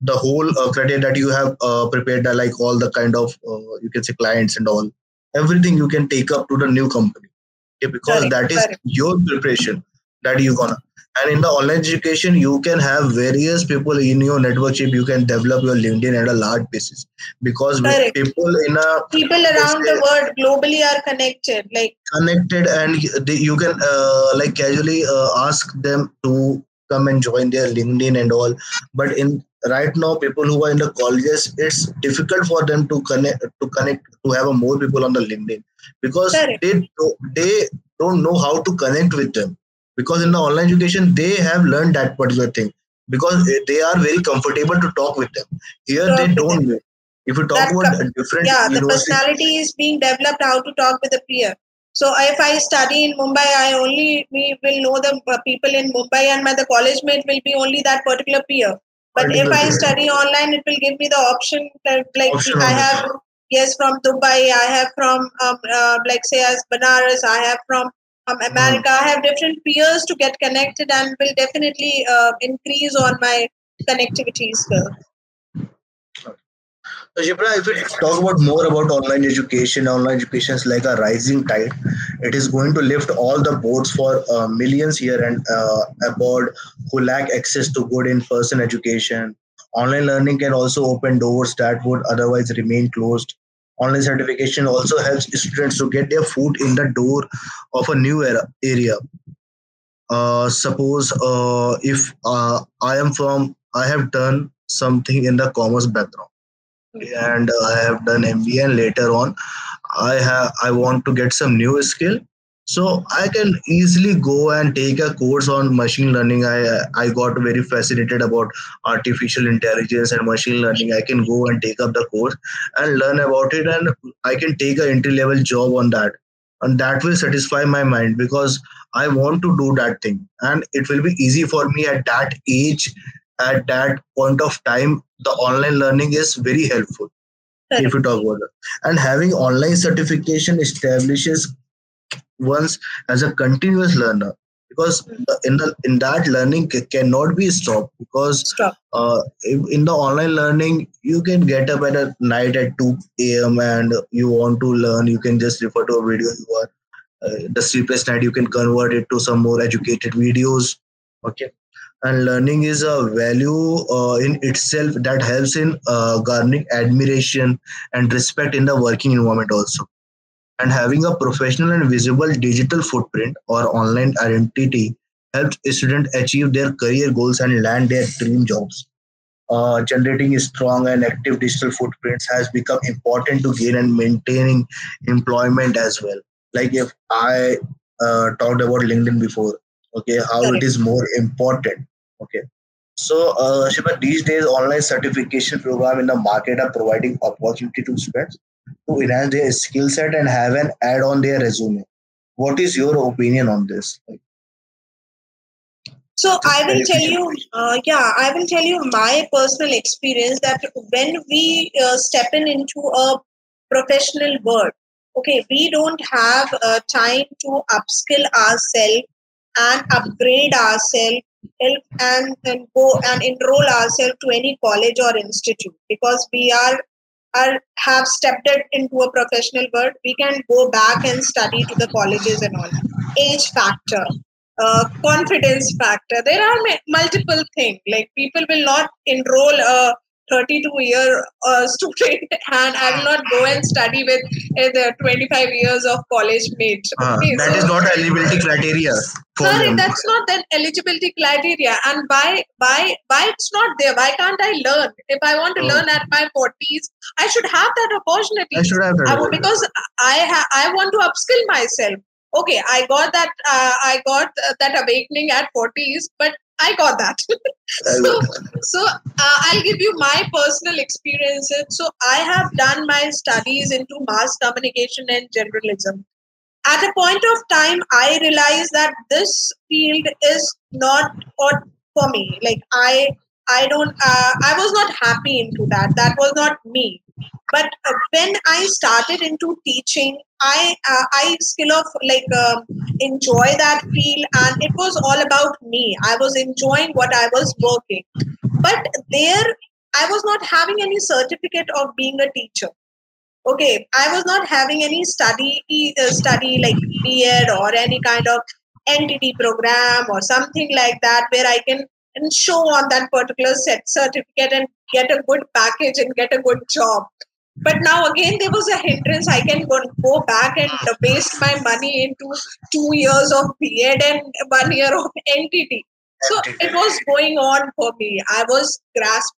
the whole uh, credit that you have uh, prepared like all the kind of uh, you can say clients and all everything you can take up to the new company okay because Correct, that is correct. your preparation that you're gonna and in the online education you can have various people in your networkship. You can develop your linkedin at a large basis. Because with people in a people around the world globally are connected like connected and they, you can uh, like casually uh, ask them to come and join their linkedin and all. But in right now people who are in the colleges it's difficult for them to connect to connect to have a more people on the linkedin. Because Correct. they they don't know how to connect with them because in the online education they have learned that particular thing. Because they are very comfortable to talk with them. Here Talk they don't know. If you talk That about com- different yeah the personality is being developed how to talk with a peer. So if i study in mumbai i only we will know the uh, people in mumbai and my the college mate will be only that particular peer. But if i peer. study online it will give me the option that like Option i have yes from dubai i have from um, uh, like say as banaras i have from um, america i have different peers to get connected and will definitely uh, increase on my connectivity skill So, Shipra, if we talk about more about online education, online education is like a rising tide. It is going to lift all the boats for uh, millions here and uh, abroad who lack access to good in-person education. Online learning can also open doors that would otherwise remain closed. Online certification also helps students to get their foot in the door of a new era, area. Uh, suppose uh, if uh, I am from, I have done something in the commerce background and I have done MBA and later on I have I want to get some new skill. So I can easily go and take a course on machine learning. I I got very fascinated about artificial intelligence and machine learning. I can go and take up the course and learn about it and I can take a entry level job on that. And that will satisfy my mind because I want to do that thing. And it will be easy for me at that age, at that point of time. The online learning is very helpful if you talk about it. And having online certification establishes one's as a continuous learner because in the in that learning cannot be stopped because stop. uh, in the online learning you can get up at a night at 2 a.m and you want to learn you can just refer to a video you are uh, the sleepless night you can convert it to some more educated videos okay? And learning is a value uh, in itself that helps in uh, garnering admiration and respect in the working environment also and having a professional and visible digital footprint or online identity helps students achieve their career goals and land their dream jobs uh, generating strong and active digital footprints has become important to gain and maintaining employment as well. Like if I uh, talked about LinkedIn before, okay, how Correct. it is more important. Okay. So, uh, Shipra, these days, online certification program in the market are providing opportunity to students to enhance their skill set and have an add on their resume. What is your opinion on this? So I will tell you, uh, yeah, I will tell you my personal experience that when we uh, step in into a professional world, okay, we don't have uh, time to upskill ourselves and upgrade ourselves and, and go and enroll ourselves to any college or institute because we are are have stepped it into a professional world. We can go back and study to the colleges and all. Age factor uh, confidence factor. There are multiple things. Like people will not enroll a 32 year uh, *laughs* student, and I will not go and study with uh, the 25 years of college mate. uh, Okay, that so- is not eligibility criteria Sorry, them. that's not an eligibility criteria. And why, why, why it's not there? Why can't I learn? If I want to Oh. learn at my 40s, I should have that opportunity. I should have I, would- it. because I ha- I want to upskill myself. Okay, I got that. Uh, I got uh, that awakening at forties, but I got that. *laughs* so, so uh, I'll give you my personal experiences. So I have done my studies into mass communication and journalism. At a point of time, I realized that this field is not for me. Like I, I don't. Uh, I was not happy into that. That was not me. But uh, when I started into teaching, I uh, I skill of like um, enjoy that field, and it was all about me. I was enjoying what I was working, but there I was not having any certificate of being a teacher. Okay, I was not having any study uh, study like B.Ed or any kind of NTT program or something like that where I can and show on that particular set certificate and get a good package and get a good job. But now again there was a hindrance. I can go, back and waste my money into two years of B.Ed and one year of ntt so it was going on for me. I was grasp,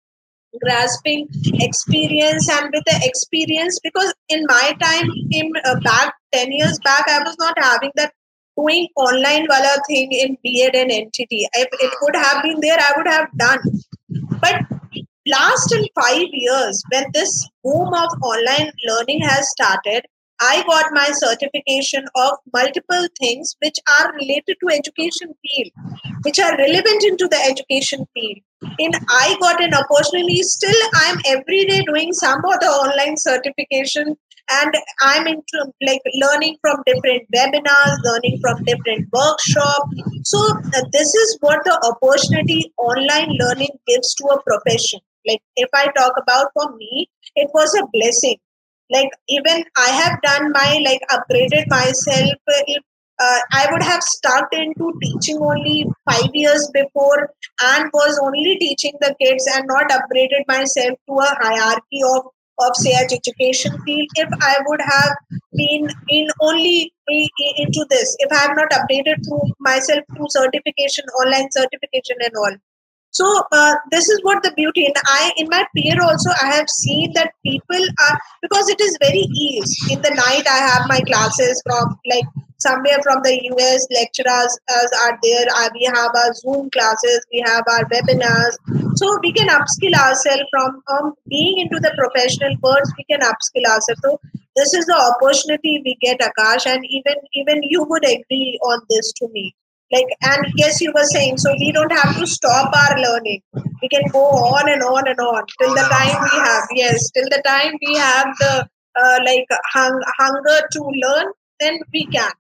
grasping experience and with the experience because in my time in uh, back 10 years back i was not having that doing online wala thing in B.Ed and ntt if it would have been there i would have done. But last in five years, when this boom of online learning has started, I got my certification of multiple things which are related to education field, which are relevant into the education field. And I got an opportunity. Still, I'm every day doing some of the online certification, and I'm into like learning from different webinars, learning from different workshops. So uh, this is what the opportunity online learning gives to a profession like if i talk about for me it was a blessing. Like even i have done my like upgraded myself. If uh, i would have stuck into teaching only five years before and was only teaching the kids and not upgraded myself to a hierarchy of of say education field. If i would have been in only into this if i have not updated through myself through certification online certification and all so uh, this is what the beauty and i in my peer also i have seen that people are because it is very easy. In the night i have my classes from like somewhere from the us lecturers are there. Uh, we have our zoom classes we have our webinars. So we can upskill ourselves from um, being into the professional world we can upskill ourselves. So this is the opportunity we get akash and even even you would agree on this to me like and yes you were saying so we don't have to stop our learning. We can go on and on and on. Till the time we have yes till the time we have the uh, like hung, hunger to learn then we can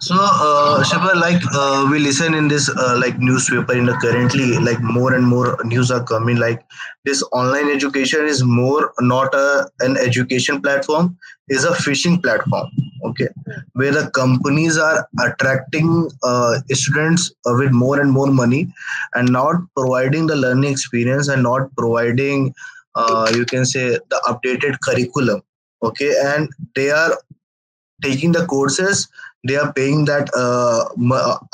so uh, Shipra, like uh, we listen in this uh, like newspaper in the currently like more and more news are coming like this online education is more not a an education platform is a phishing platform okay? Where the companies are attracting uh, students uh, with more and more money and not providing the learning experience and not providing uh, you can say the updated curriculum okay? And they are taking the courses they are paying that uh,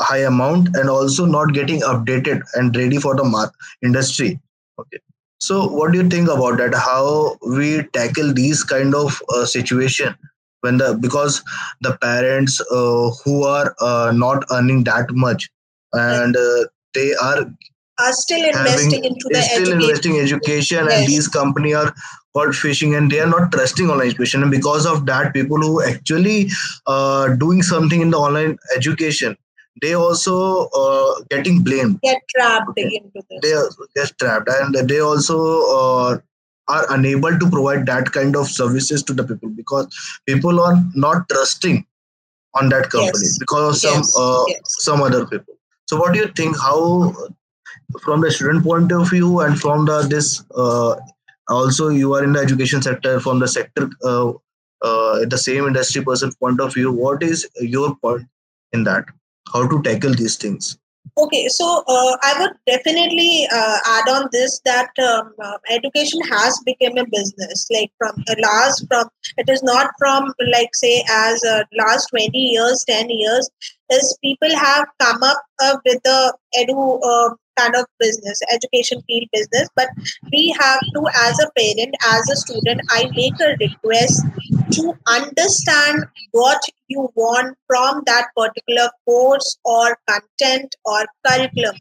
high amount and also not getting updated and ready for the math industry okay so what do you think about that how we tackle these kind of uh, situation when the because the parents uh, who are uh, not earning that much and uh, they are are still investing having, into the still education. investing education yes. and these company are called fishing and they are not trusting online education and because of that people who actually uh, doing something in the online education they also uh, getting blamed get trapped okay. into this they get trapped and they also uh, are unable to provide that kind of services to the people because people are not trusting on that company yes. because of some yes. Uh, yes. some other people so what do you think how from the student point of view and from the this uh, also you are in the education sector from the sector uh, uh, the same industry person point of view what is your point in that how to tackle these things Okay, so uh, I would definitely uh, add on this that um, uh, education has become a business. Like from last, from it is not from like say as uh, last twenty years, ten years, is people have come up uh, with the edu uh, kind of business, education field business. But we have to, as a parent, as a student, I make a request to understand what you want from that particular course or content or curriculum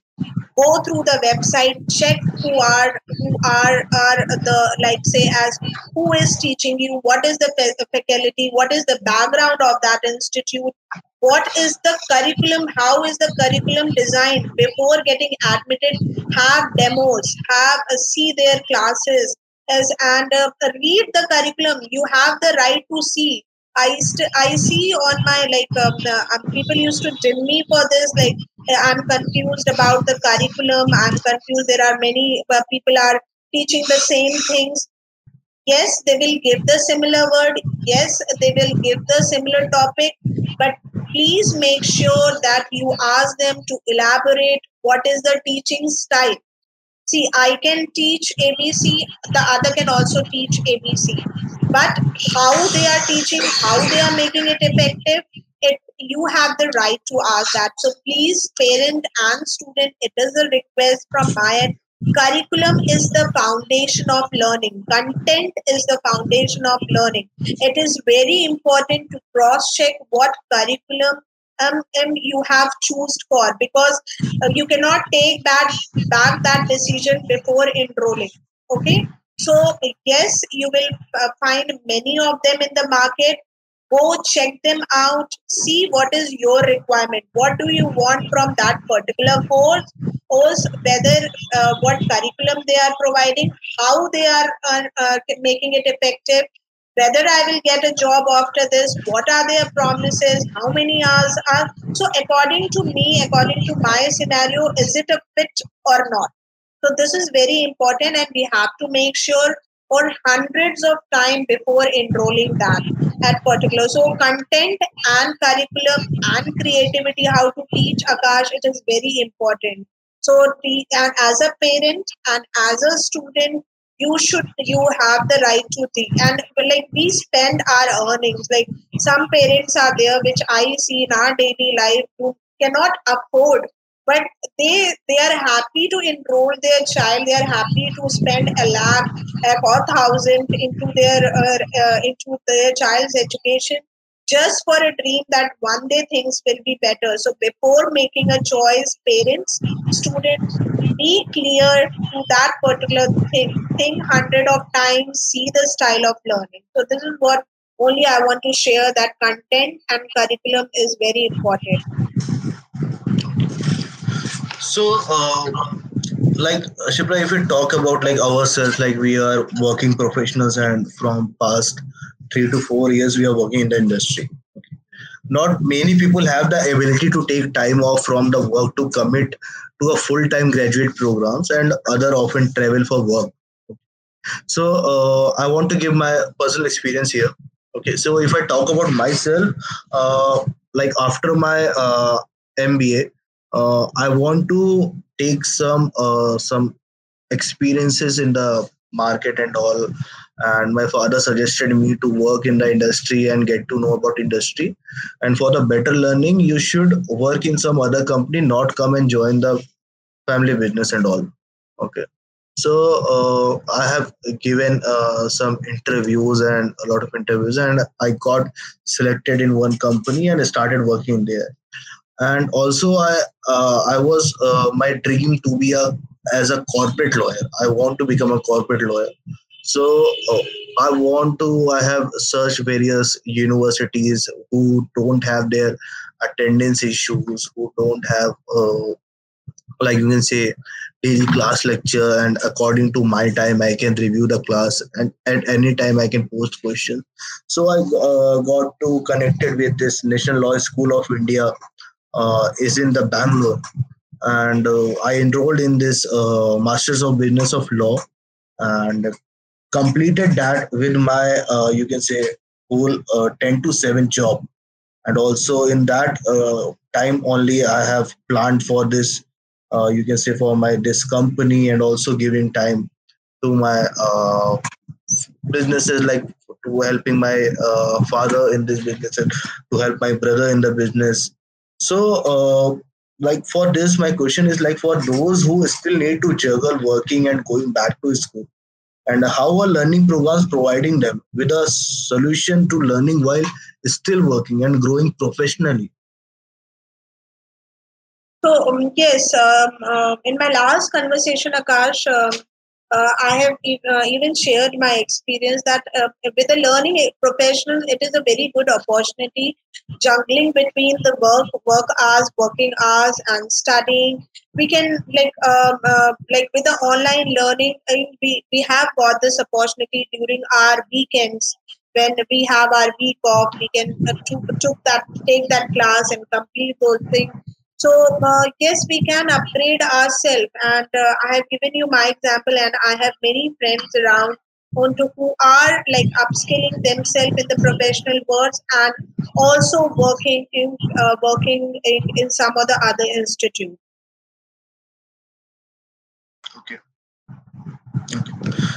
go through the website check who are who are are the like say as who is teaching you what is the faculty what is the background of that institute what is the curriculum how is the curriculum designed before getting admitted have demos have uh, see their classes as and uh, read the curriculum. You have the right to see. I st- I see on my like um, uh, people used to dim me for this like I'm confused about the curriculum. I'm confused. There are many uh, people are teaching the same things. Yes, they will give the similar word. Yes, they will give the similar topic. But please make sure that you ask them to elaborate what is the teaching style. See, I can teach ABC, the other can also teach ABC. But how they are teaching, how they are making it effective, it you have the right to ask that. So please, parent and student, it is a request from my end. Curriculum is the foundation of learning. Content is the foundation of learning. It is very important to cross check what curriculum um, um, you have chosen for because uh, you cannot take that back that decision before enrolling. Okay, so yes, you will uh, find many of them in the market go check them out. See what is your requirement. What do you want from that particular course? Course whether uh, what curriculum they are providing how they are uh, uh, making it effective whether i will get a job after this what are their promises how many hours are. So according to me according to my scenario is it a fit or not? So this is very important and we have to make sure for hundreds of time before enrolling that at particular. So content and curriculum and creativity how to teach akash it is very important. So the, and as a parent and as a student you should you have the right to think. And like we spend our earnings. Like some parents are there which i see in our daily life who cannot afford but they they are happy to enroll their child. They are happy to spend a lakh, or thousand into their uh, uh, into their child's education just for a dream that one day things will be better. So before making a choice parents students be clear to that particular thing. Think hundred of times see the style of learning. So this is what only i want to share that content and curriculum is very important so, uh, like Shipra, if we talk about like ourselves, like we are working professionals, and from past three to four years, we are working in the industry. Not many people have the ability to take time off from the work to commit to a full-time graduate programs, and other often travel for work. So, uh, I want to give my personal experience here. Okay, so if I talk about myself, uh, like after my uh, MBA, uh, I want to take some uh, some experiences in the market and all. And my father suggested me to work in the industry and get to know about industry. And for the better learning, you should work in some other company, not come and join the family business and all. Okay. So uh, I have given uh, some interviews and a lot of interviews, and I got selected in one company and I started working there and also i uh, i was uh, my dream to be a as a corporate lawyer. I want to become a corporate lawyer. So uh, i want to i have searched various universities who don't have their attendance issues who don't have uh, like you can say daily class lecture. And according to my time i can review the class and at any time i can post questions. So i uh, got to connected with this national law school of india is in the Bangalore, and uh, I enrolled in this uh, Masters of Business of Law, and completed that with my you can say whole 10 to 7 job. And also in that uh, time only i have planned for this uh, you can say for my this company and also giving time to my uh, businesses like to helping my father in this business and to help my brother in the business so, uh, like for this, my question is like for those who still need to juggle working and going back to school, and how are learning programs providing them with a solution to learning while still working and growing professionally? So um, yes, um, uh, in my last conversation, Akash, uh, I have uh, even shared my experience that uh, with a learning professional, it is a very good opportunity juggling between the work, work hours, working hours, and studying. We can like um, uh, like with the online learning, uh, we we have got this opportunity during our weekends when we have our week off. We can uh, took, took that take that class and complete those things so uh, yes, we can upgrade ourselves, and uh, I have given you my example, and I have many friends around onto who are like upskilling themselves in the professional worlds and also working in uh, working in, in some of the other institute.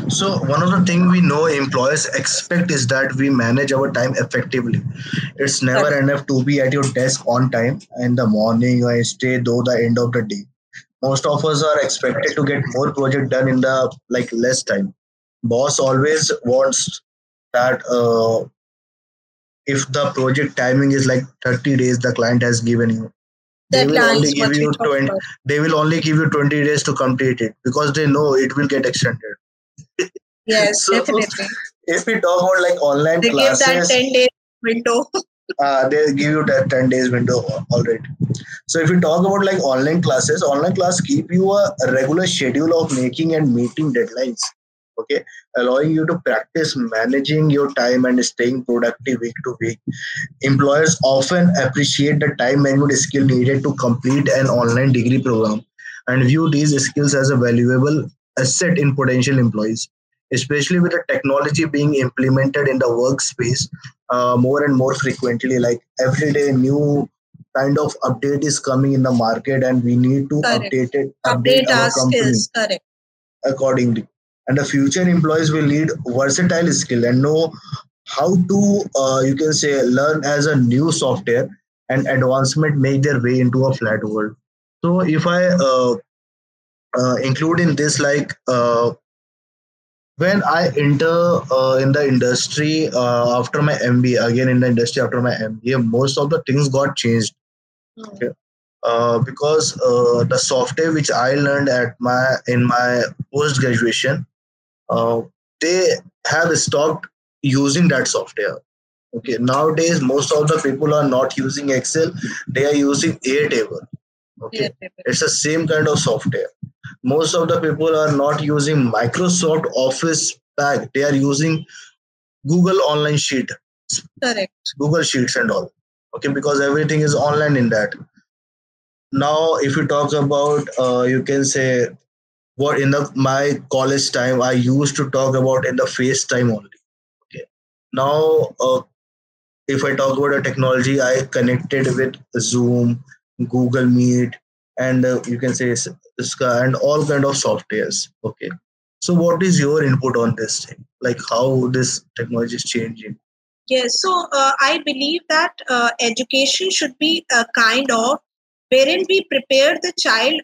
So one of the things we know employers expect is that we manage our time effectively. It's never Correct. enough to be at your desk on time in the morning or stay though the end of the day. Most of us are expected to get more project done in the like less time. Boss always wants that uh, if the project timing is like 30 days the client has given you they will only give you 20 about. they will only give you 20 days to complete it because they know it will get extended Yes, So- definitely. if we talk about like online They give that ten day window. *laughs* uh, they give you that 10 days window already so if we talk about like online classes online class keep you a regular schedule of making and meeting deadlines okay allowing you to practice managing your time and staying productive week to week employers often appreciate the time management skill needed to complete an online degree program and view these skills as a valuable asset in potential employees especially with the technology being implemented in the workspace uh, more and more frequently like every day new kind of update is coming in the market and we need to Correct. update it Update our our company. Correct. accordingly and the future employees will need versatile skill and know how to uh, you can say learn as a new software and advancement make their way into a flat world. So if i uh, uh, include in this like uh, when I enter uh, in the industry uh, after my MBA, again in the industry after my MBA, most of the things got changed. Mm. uh, because uh, the software which I learned at my in my post graduation, uh, they have stopped using that software. Okay, nowadays most of the people are not using Excel; they are using Airtable. Okay, definitely. it's the same kind of software most of the people are not using microsoft office pack they are using google online sheet Correct. google sheets and all okay because everything is online in that now if you talk about uh, you can say what in the my college time i used to talk about in the facetime only. Okay. Now uh, if i talk about a technology i connected with zoom google meet and uh, you can say and all kind of softwares. Okay. So what is your input on this thing? Like how this technology is changing? Yes, so uh, I believe that uh, education should be a kind of wherein we prepare the child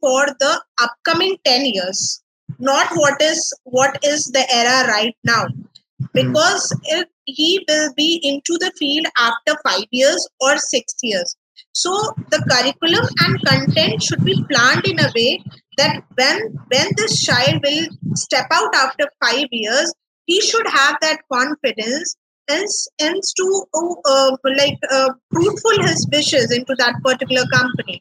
for the upcoming 10 years, not what is what is the era right now. Because if he will be into the field after five years or six years. So the curriculum and content should be planned in a way that when when this child will step out after five years, he should have that confidence and to uh, like uh, fruitful his wishes into that particular company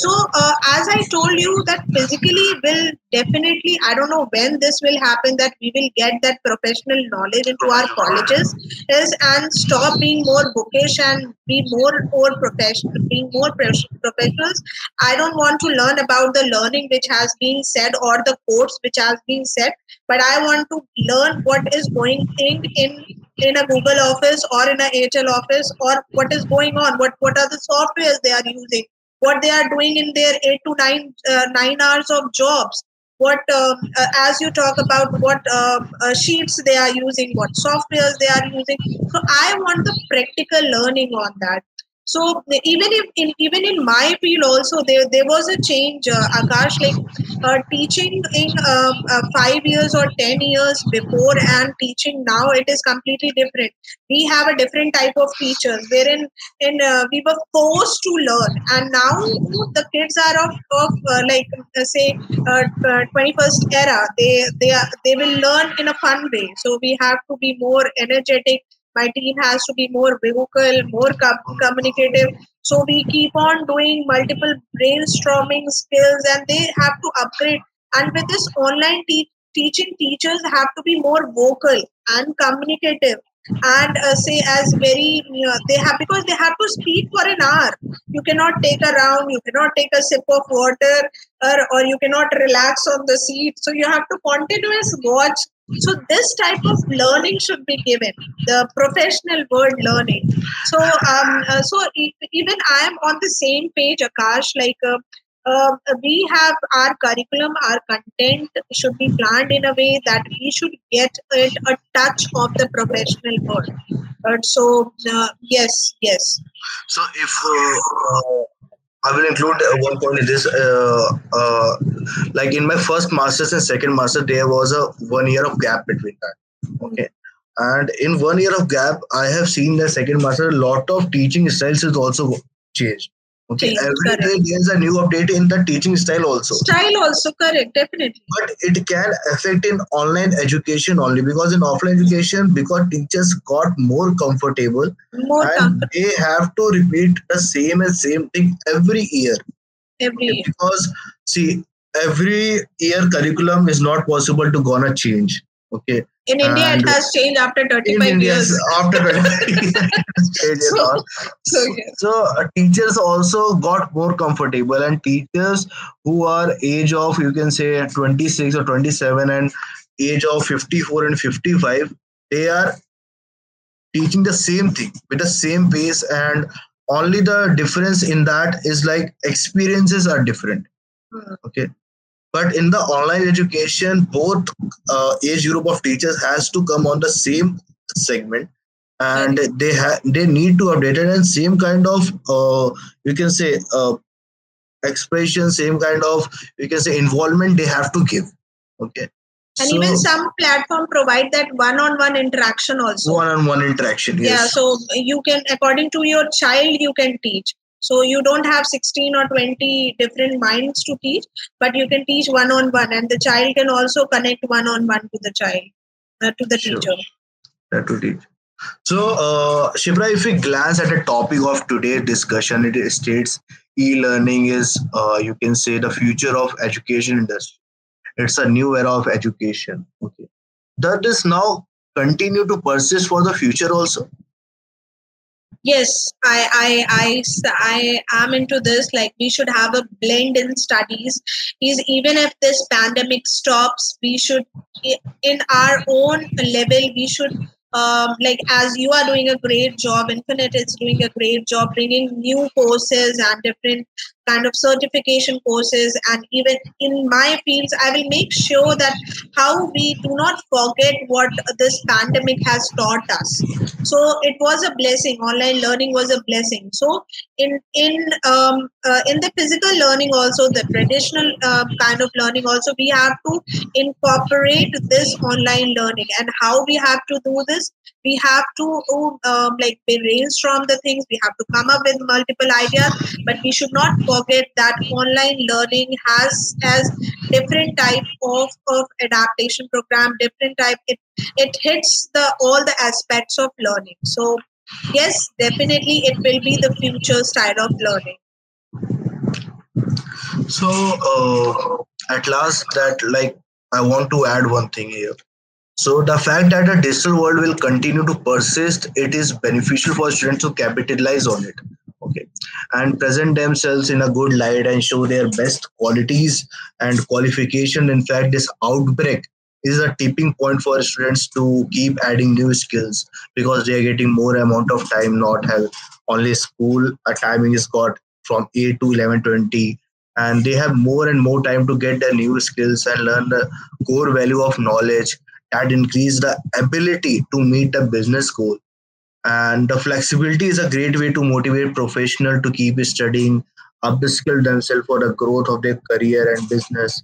so uh, as i told you that physically will definitely i don't know when this will happen that we will get that professional knowledge into our colleges is and stop being more bookish and be more more professional being more professionals. I don't want to learn about the learning which has been said or the course which has been said but i want to learn what is going in in in a Google office or in a HL office or what is going on, what, what are the softwares they are using, what they are doing in their eight to nine, uh, nine hours of jobs, what, um, uh, as you talk about what uh, uh, sheets they are using, what softwares they are using. So I want the practical learning on that. So even if in even in my field also there there was a change, uh, Akash. Like uh, teaching in um, uh, five years or ten years before and teaching now it is completely different we have a different type of teachers wherein in uh, we were forced to learn and now the kids are of, of uh, like uh, say uh, 21st era they they are they will learn in a fun way so we have to be more energetic my team has to be more vocal more com- communicative. So we keep on doing multiple brainstorming skills and they have to upgrade. And with this online te- teaching teachers have to be more vocal and communicative. And uh, say as very they have because they have to speak for an hour. You cannot take a round you cannot take a sip of water or, or you cannot relax on the seat. So you have to continuous watch so this type of learning should be given the professional word learning so um uh, so e- even i am on the same page akash like uh, uh, we have our curriculum, our content should be planned in a way that we should get it a touch of the professional world. But so uh, yes, yes, So if uh, I will include uh, one point in this, uh, uh, like in my first masters and second master, there was a one year of gap between that. Okay, and in one year of gap, I have seen the second master. A lot of teaching styles is also changed. Okay, Changed, every correct. day there's a new update in the teaching style also. style also correct, definitely. but it can affect in online education only because in offline education because teachers got more comfortable More and comfortable they have to repeat the same and same thing every year every year. because see every year curriculum is not possible to gonna change okay In India, and it has changed after in 35 India years. after 25 years. *laughs* So yes. so uh, teachers also got more comfortable and teachers who are age of you can say 26 or 27 and age of 54 and 55 they are teaching the same thing with the same pace and only the difference in that is like experiences are different Hmm. okay but in the online education both uh, age group of teachers has to come on the same segment. And they have they need to update it and same kind of uh, you can say uh, expression same kind of you can say involvement they have to give. Okay. And even some platform provide that one-on-one interaction also. one-on-one interaction yes. Yeah, so you can, according to your child, you can teach. So you don't have 16 or 20 different minds to teach, but you can teach one-on-one, and the child can also connect one-on-one to the child, uh, to the Sure. teacher. that to teach. So uh, Shipra if we glance at the topic of today's discussion it states e-learning is uh, you can say the future of education industry. It's a new era of education. Okay. Does this now continue to persist for the future also Yes, I, I i i am into this. Like we should have a blend in studies. Is even if this pandemic stops, we should, in our own level, we should. Um, like as you are doing a great job, Inferente is doing a great job bringing new courses and different kind of certification courses, and even in my fields, I will make sure that how we do not forget what this pandemic has taught us. So it was a blessing. Online learning was a blessing. So in in um, uh, in the physical learning also the traditional uh, kind of learning also we have to incorporate this online learning. And how we have to do this we have to um, like brainstorm the things we have to come up with multiple ideas but we should not forget that online learning has has different type of, of adaptation program different type it it hits the all the aspects of learning. So yes definitely it will be the future style of learning. So uh, at last that like i want to add one thing here so the fact that the digital world will continue to persist it is beneficial for students to capitalize on it. Okay. And present themselves in a good light and show their best qualities and qualification. In fact this outbreak is a tipping point for students to keep adding new skills because they are getting more amount of time not have only school a timing is got from 8 to 11.20 and they have more and more time to get the new skills and learn the core value of knowledge that increase the ability to meet the business goal and the flexibility is a great way to motivate professional to keep studying upskill themselves for the growth of their career and business.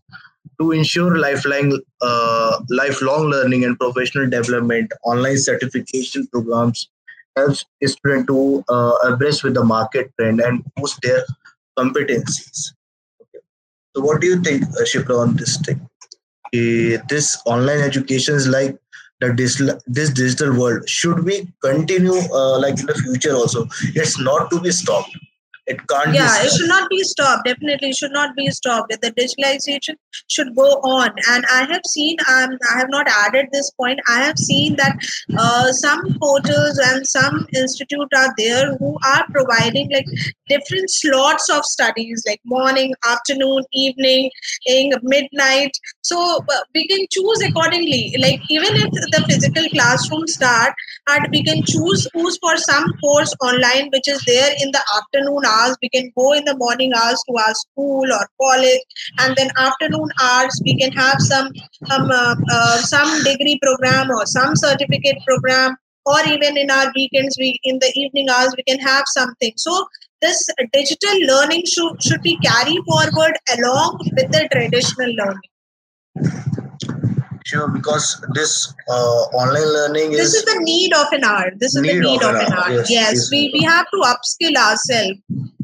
To ensure lifelong, uh, lifelong learning and professional development, online certification programs helps students to uh, abreast with the market trend and boost their competencies. Okay. So, what do you think, Shipra, on this thing? This online education is like the digital, this digital world. Should we continue uh, like in the future also? It's not to be stopped it can't yeah be it should not be stopped. Definitely should not be stopped. The digitalization should go on. And i have seen um, i have not added this point. I have seen that uh, some portals and some institute are there who are providing like different slots of studies like morning afternoon evening midnight. So uh, we can choose accordingly. Like even if the physical classroom start and we can choose who's for some course online which is there in the afternoon hours. We can go in the morning hours to our school or college and then afternoon hours we can have some um, uh, uh, some degree program or some certificate program or even in our weekends we in the evening hours we can have something. So this digital learning should, should be carried forward along with the traditional learning sure because this uh, online learning this is is the need of an hour. This is the need of of, an hour. yes, yes, yes. we, we have to upskill ourselves.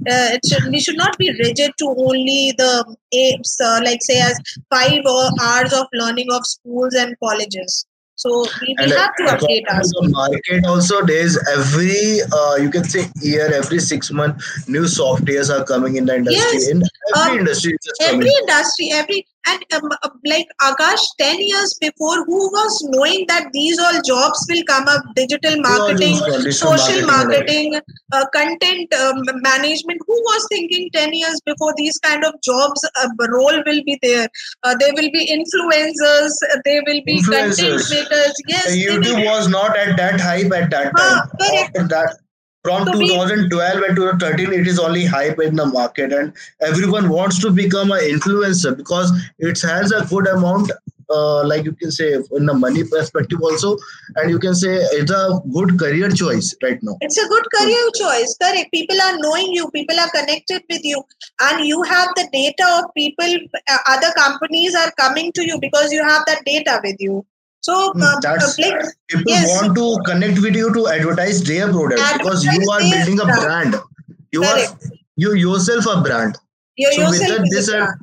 Uh, it should, we should not be rigid to only the aims uh, like say as five or hours of learning of schools and colleges. So we, we and have to update ourselves the market also there's every uh, you can say year every six months new softwares are coming in the industry. Yes. in every Um, industry coming. every industry every and um, uh, like akash 10 years before who was knowing that these all jobs will come up? Digital marketing social marketing, marketing uh, content um, management. Who was thinking 10 years before these kind of jobs uh, role will be there? Uh, there will be influencers uh, there will be content makers yes The they will youtube was not at that hype at that Ah, time. correct. after that from So we- 2012 and 2013 it is only hype in the market and everyone wants to become an influencer because it has a good amount uh, like you can say in the money perspective also and you can say it's a good career choice right now It's a good career choice, correct. People are knowing you, people are connected with you, and you have the data of people, uh, other companies are coming to you because you have that data with you. So, Hmm, uh, that's- uh, like, people Yes. want to connect with you to advertise their product because you are building a brand. brand you Correct. are you yourself a brand you So with yourself that, is a this brand.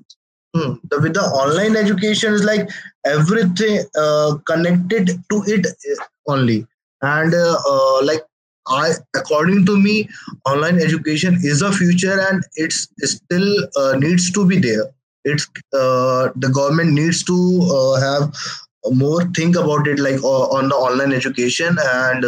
Hmm. The, with the online education is like everything uh, connected to it uh, only and uh, uh, like i according to me online education is a future and it's still uh, needs to be there it's uh, the government needs to uh, have more think about it like uh, on the online education and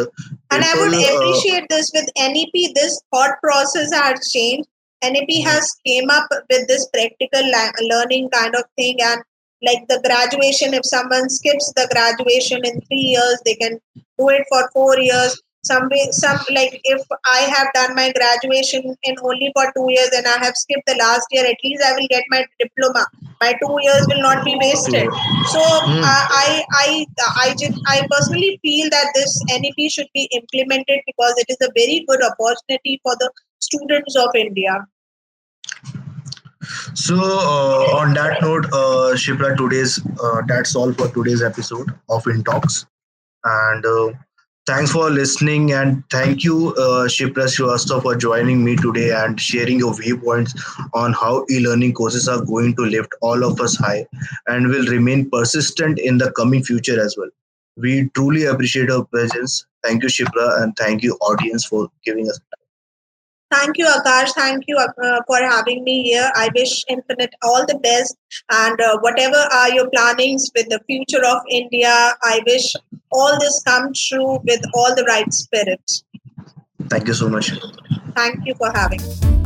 And I would people, uh, appreciate this with NEP. This thought process has changed. NEP has came up with this practical learning kind of thing, and like the graduation. If someone skips the graduation in three years, they can do it for four years. Some way, some like if I have done my graduation in only for two years and I have skipped the last year, at least I will get my diploma. My two years will not be wasted. So Hmm. uh, I I I just I personally feel that this NEP should be implemented because it is a very good opportunity for the students of India. So uh, on that note, uh, Shipra, today's uh, that's all for today's episode of In Talks, and uh, thanks for listening and thank you, uh, Shipra Srivastava, for joining me today and sharing your viewpoints on how e-learning courses are going to lift all of us high and will remain persistent in the coming future as well. We truly appreciate your presence. Thank you, Shipra, and thank you, audience, for giving us. Thank you, Akash. Thank you uh, for having me here. I wish Inferente all the best, and uh, whatever are your plannings with the future of India, I wish all this come true with all the right spirit. Thank you so much. Thank you for having me.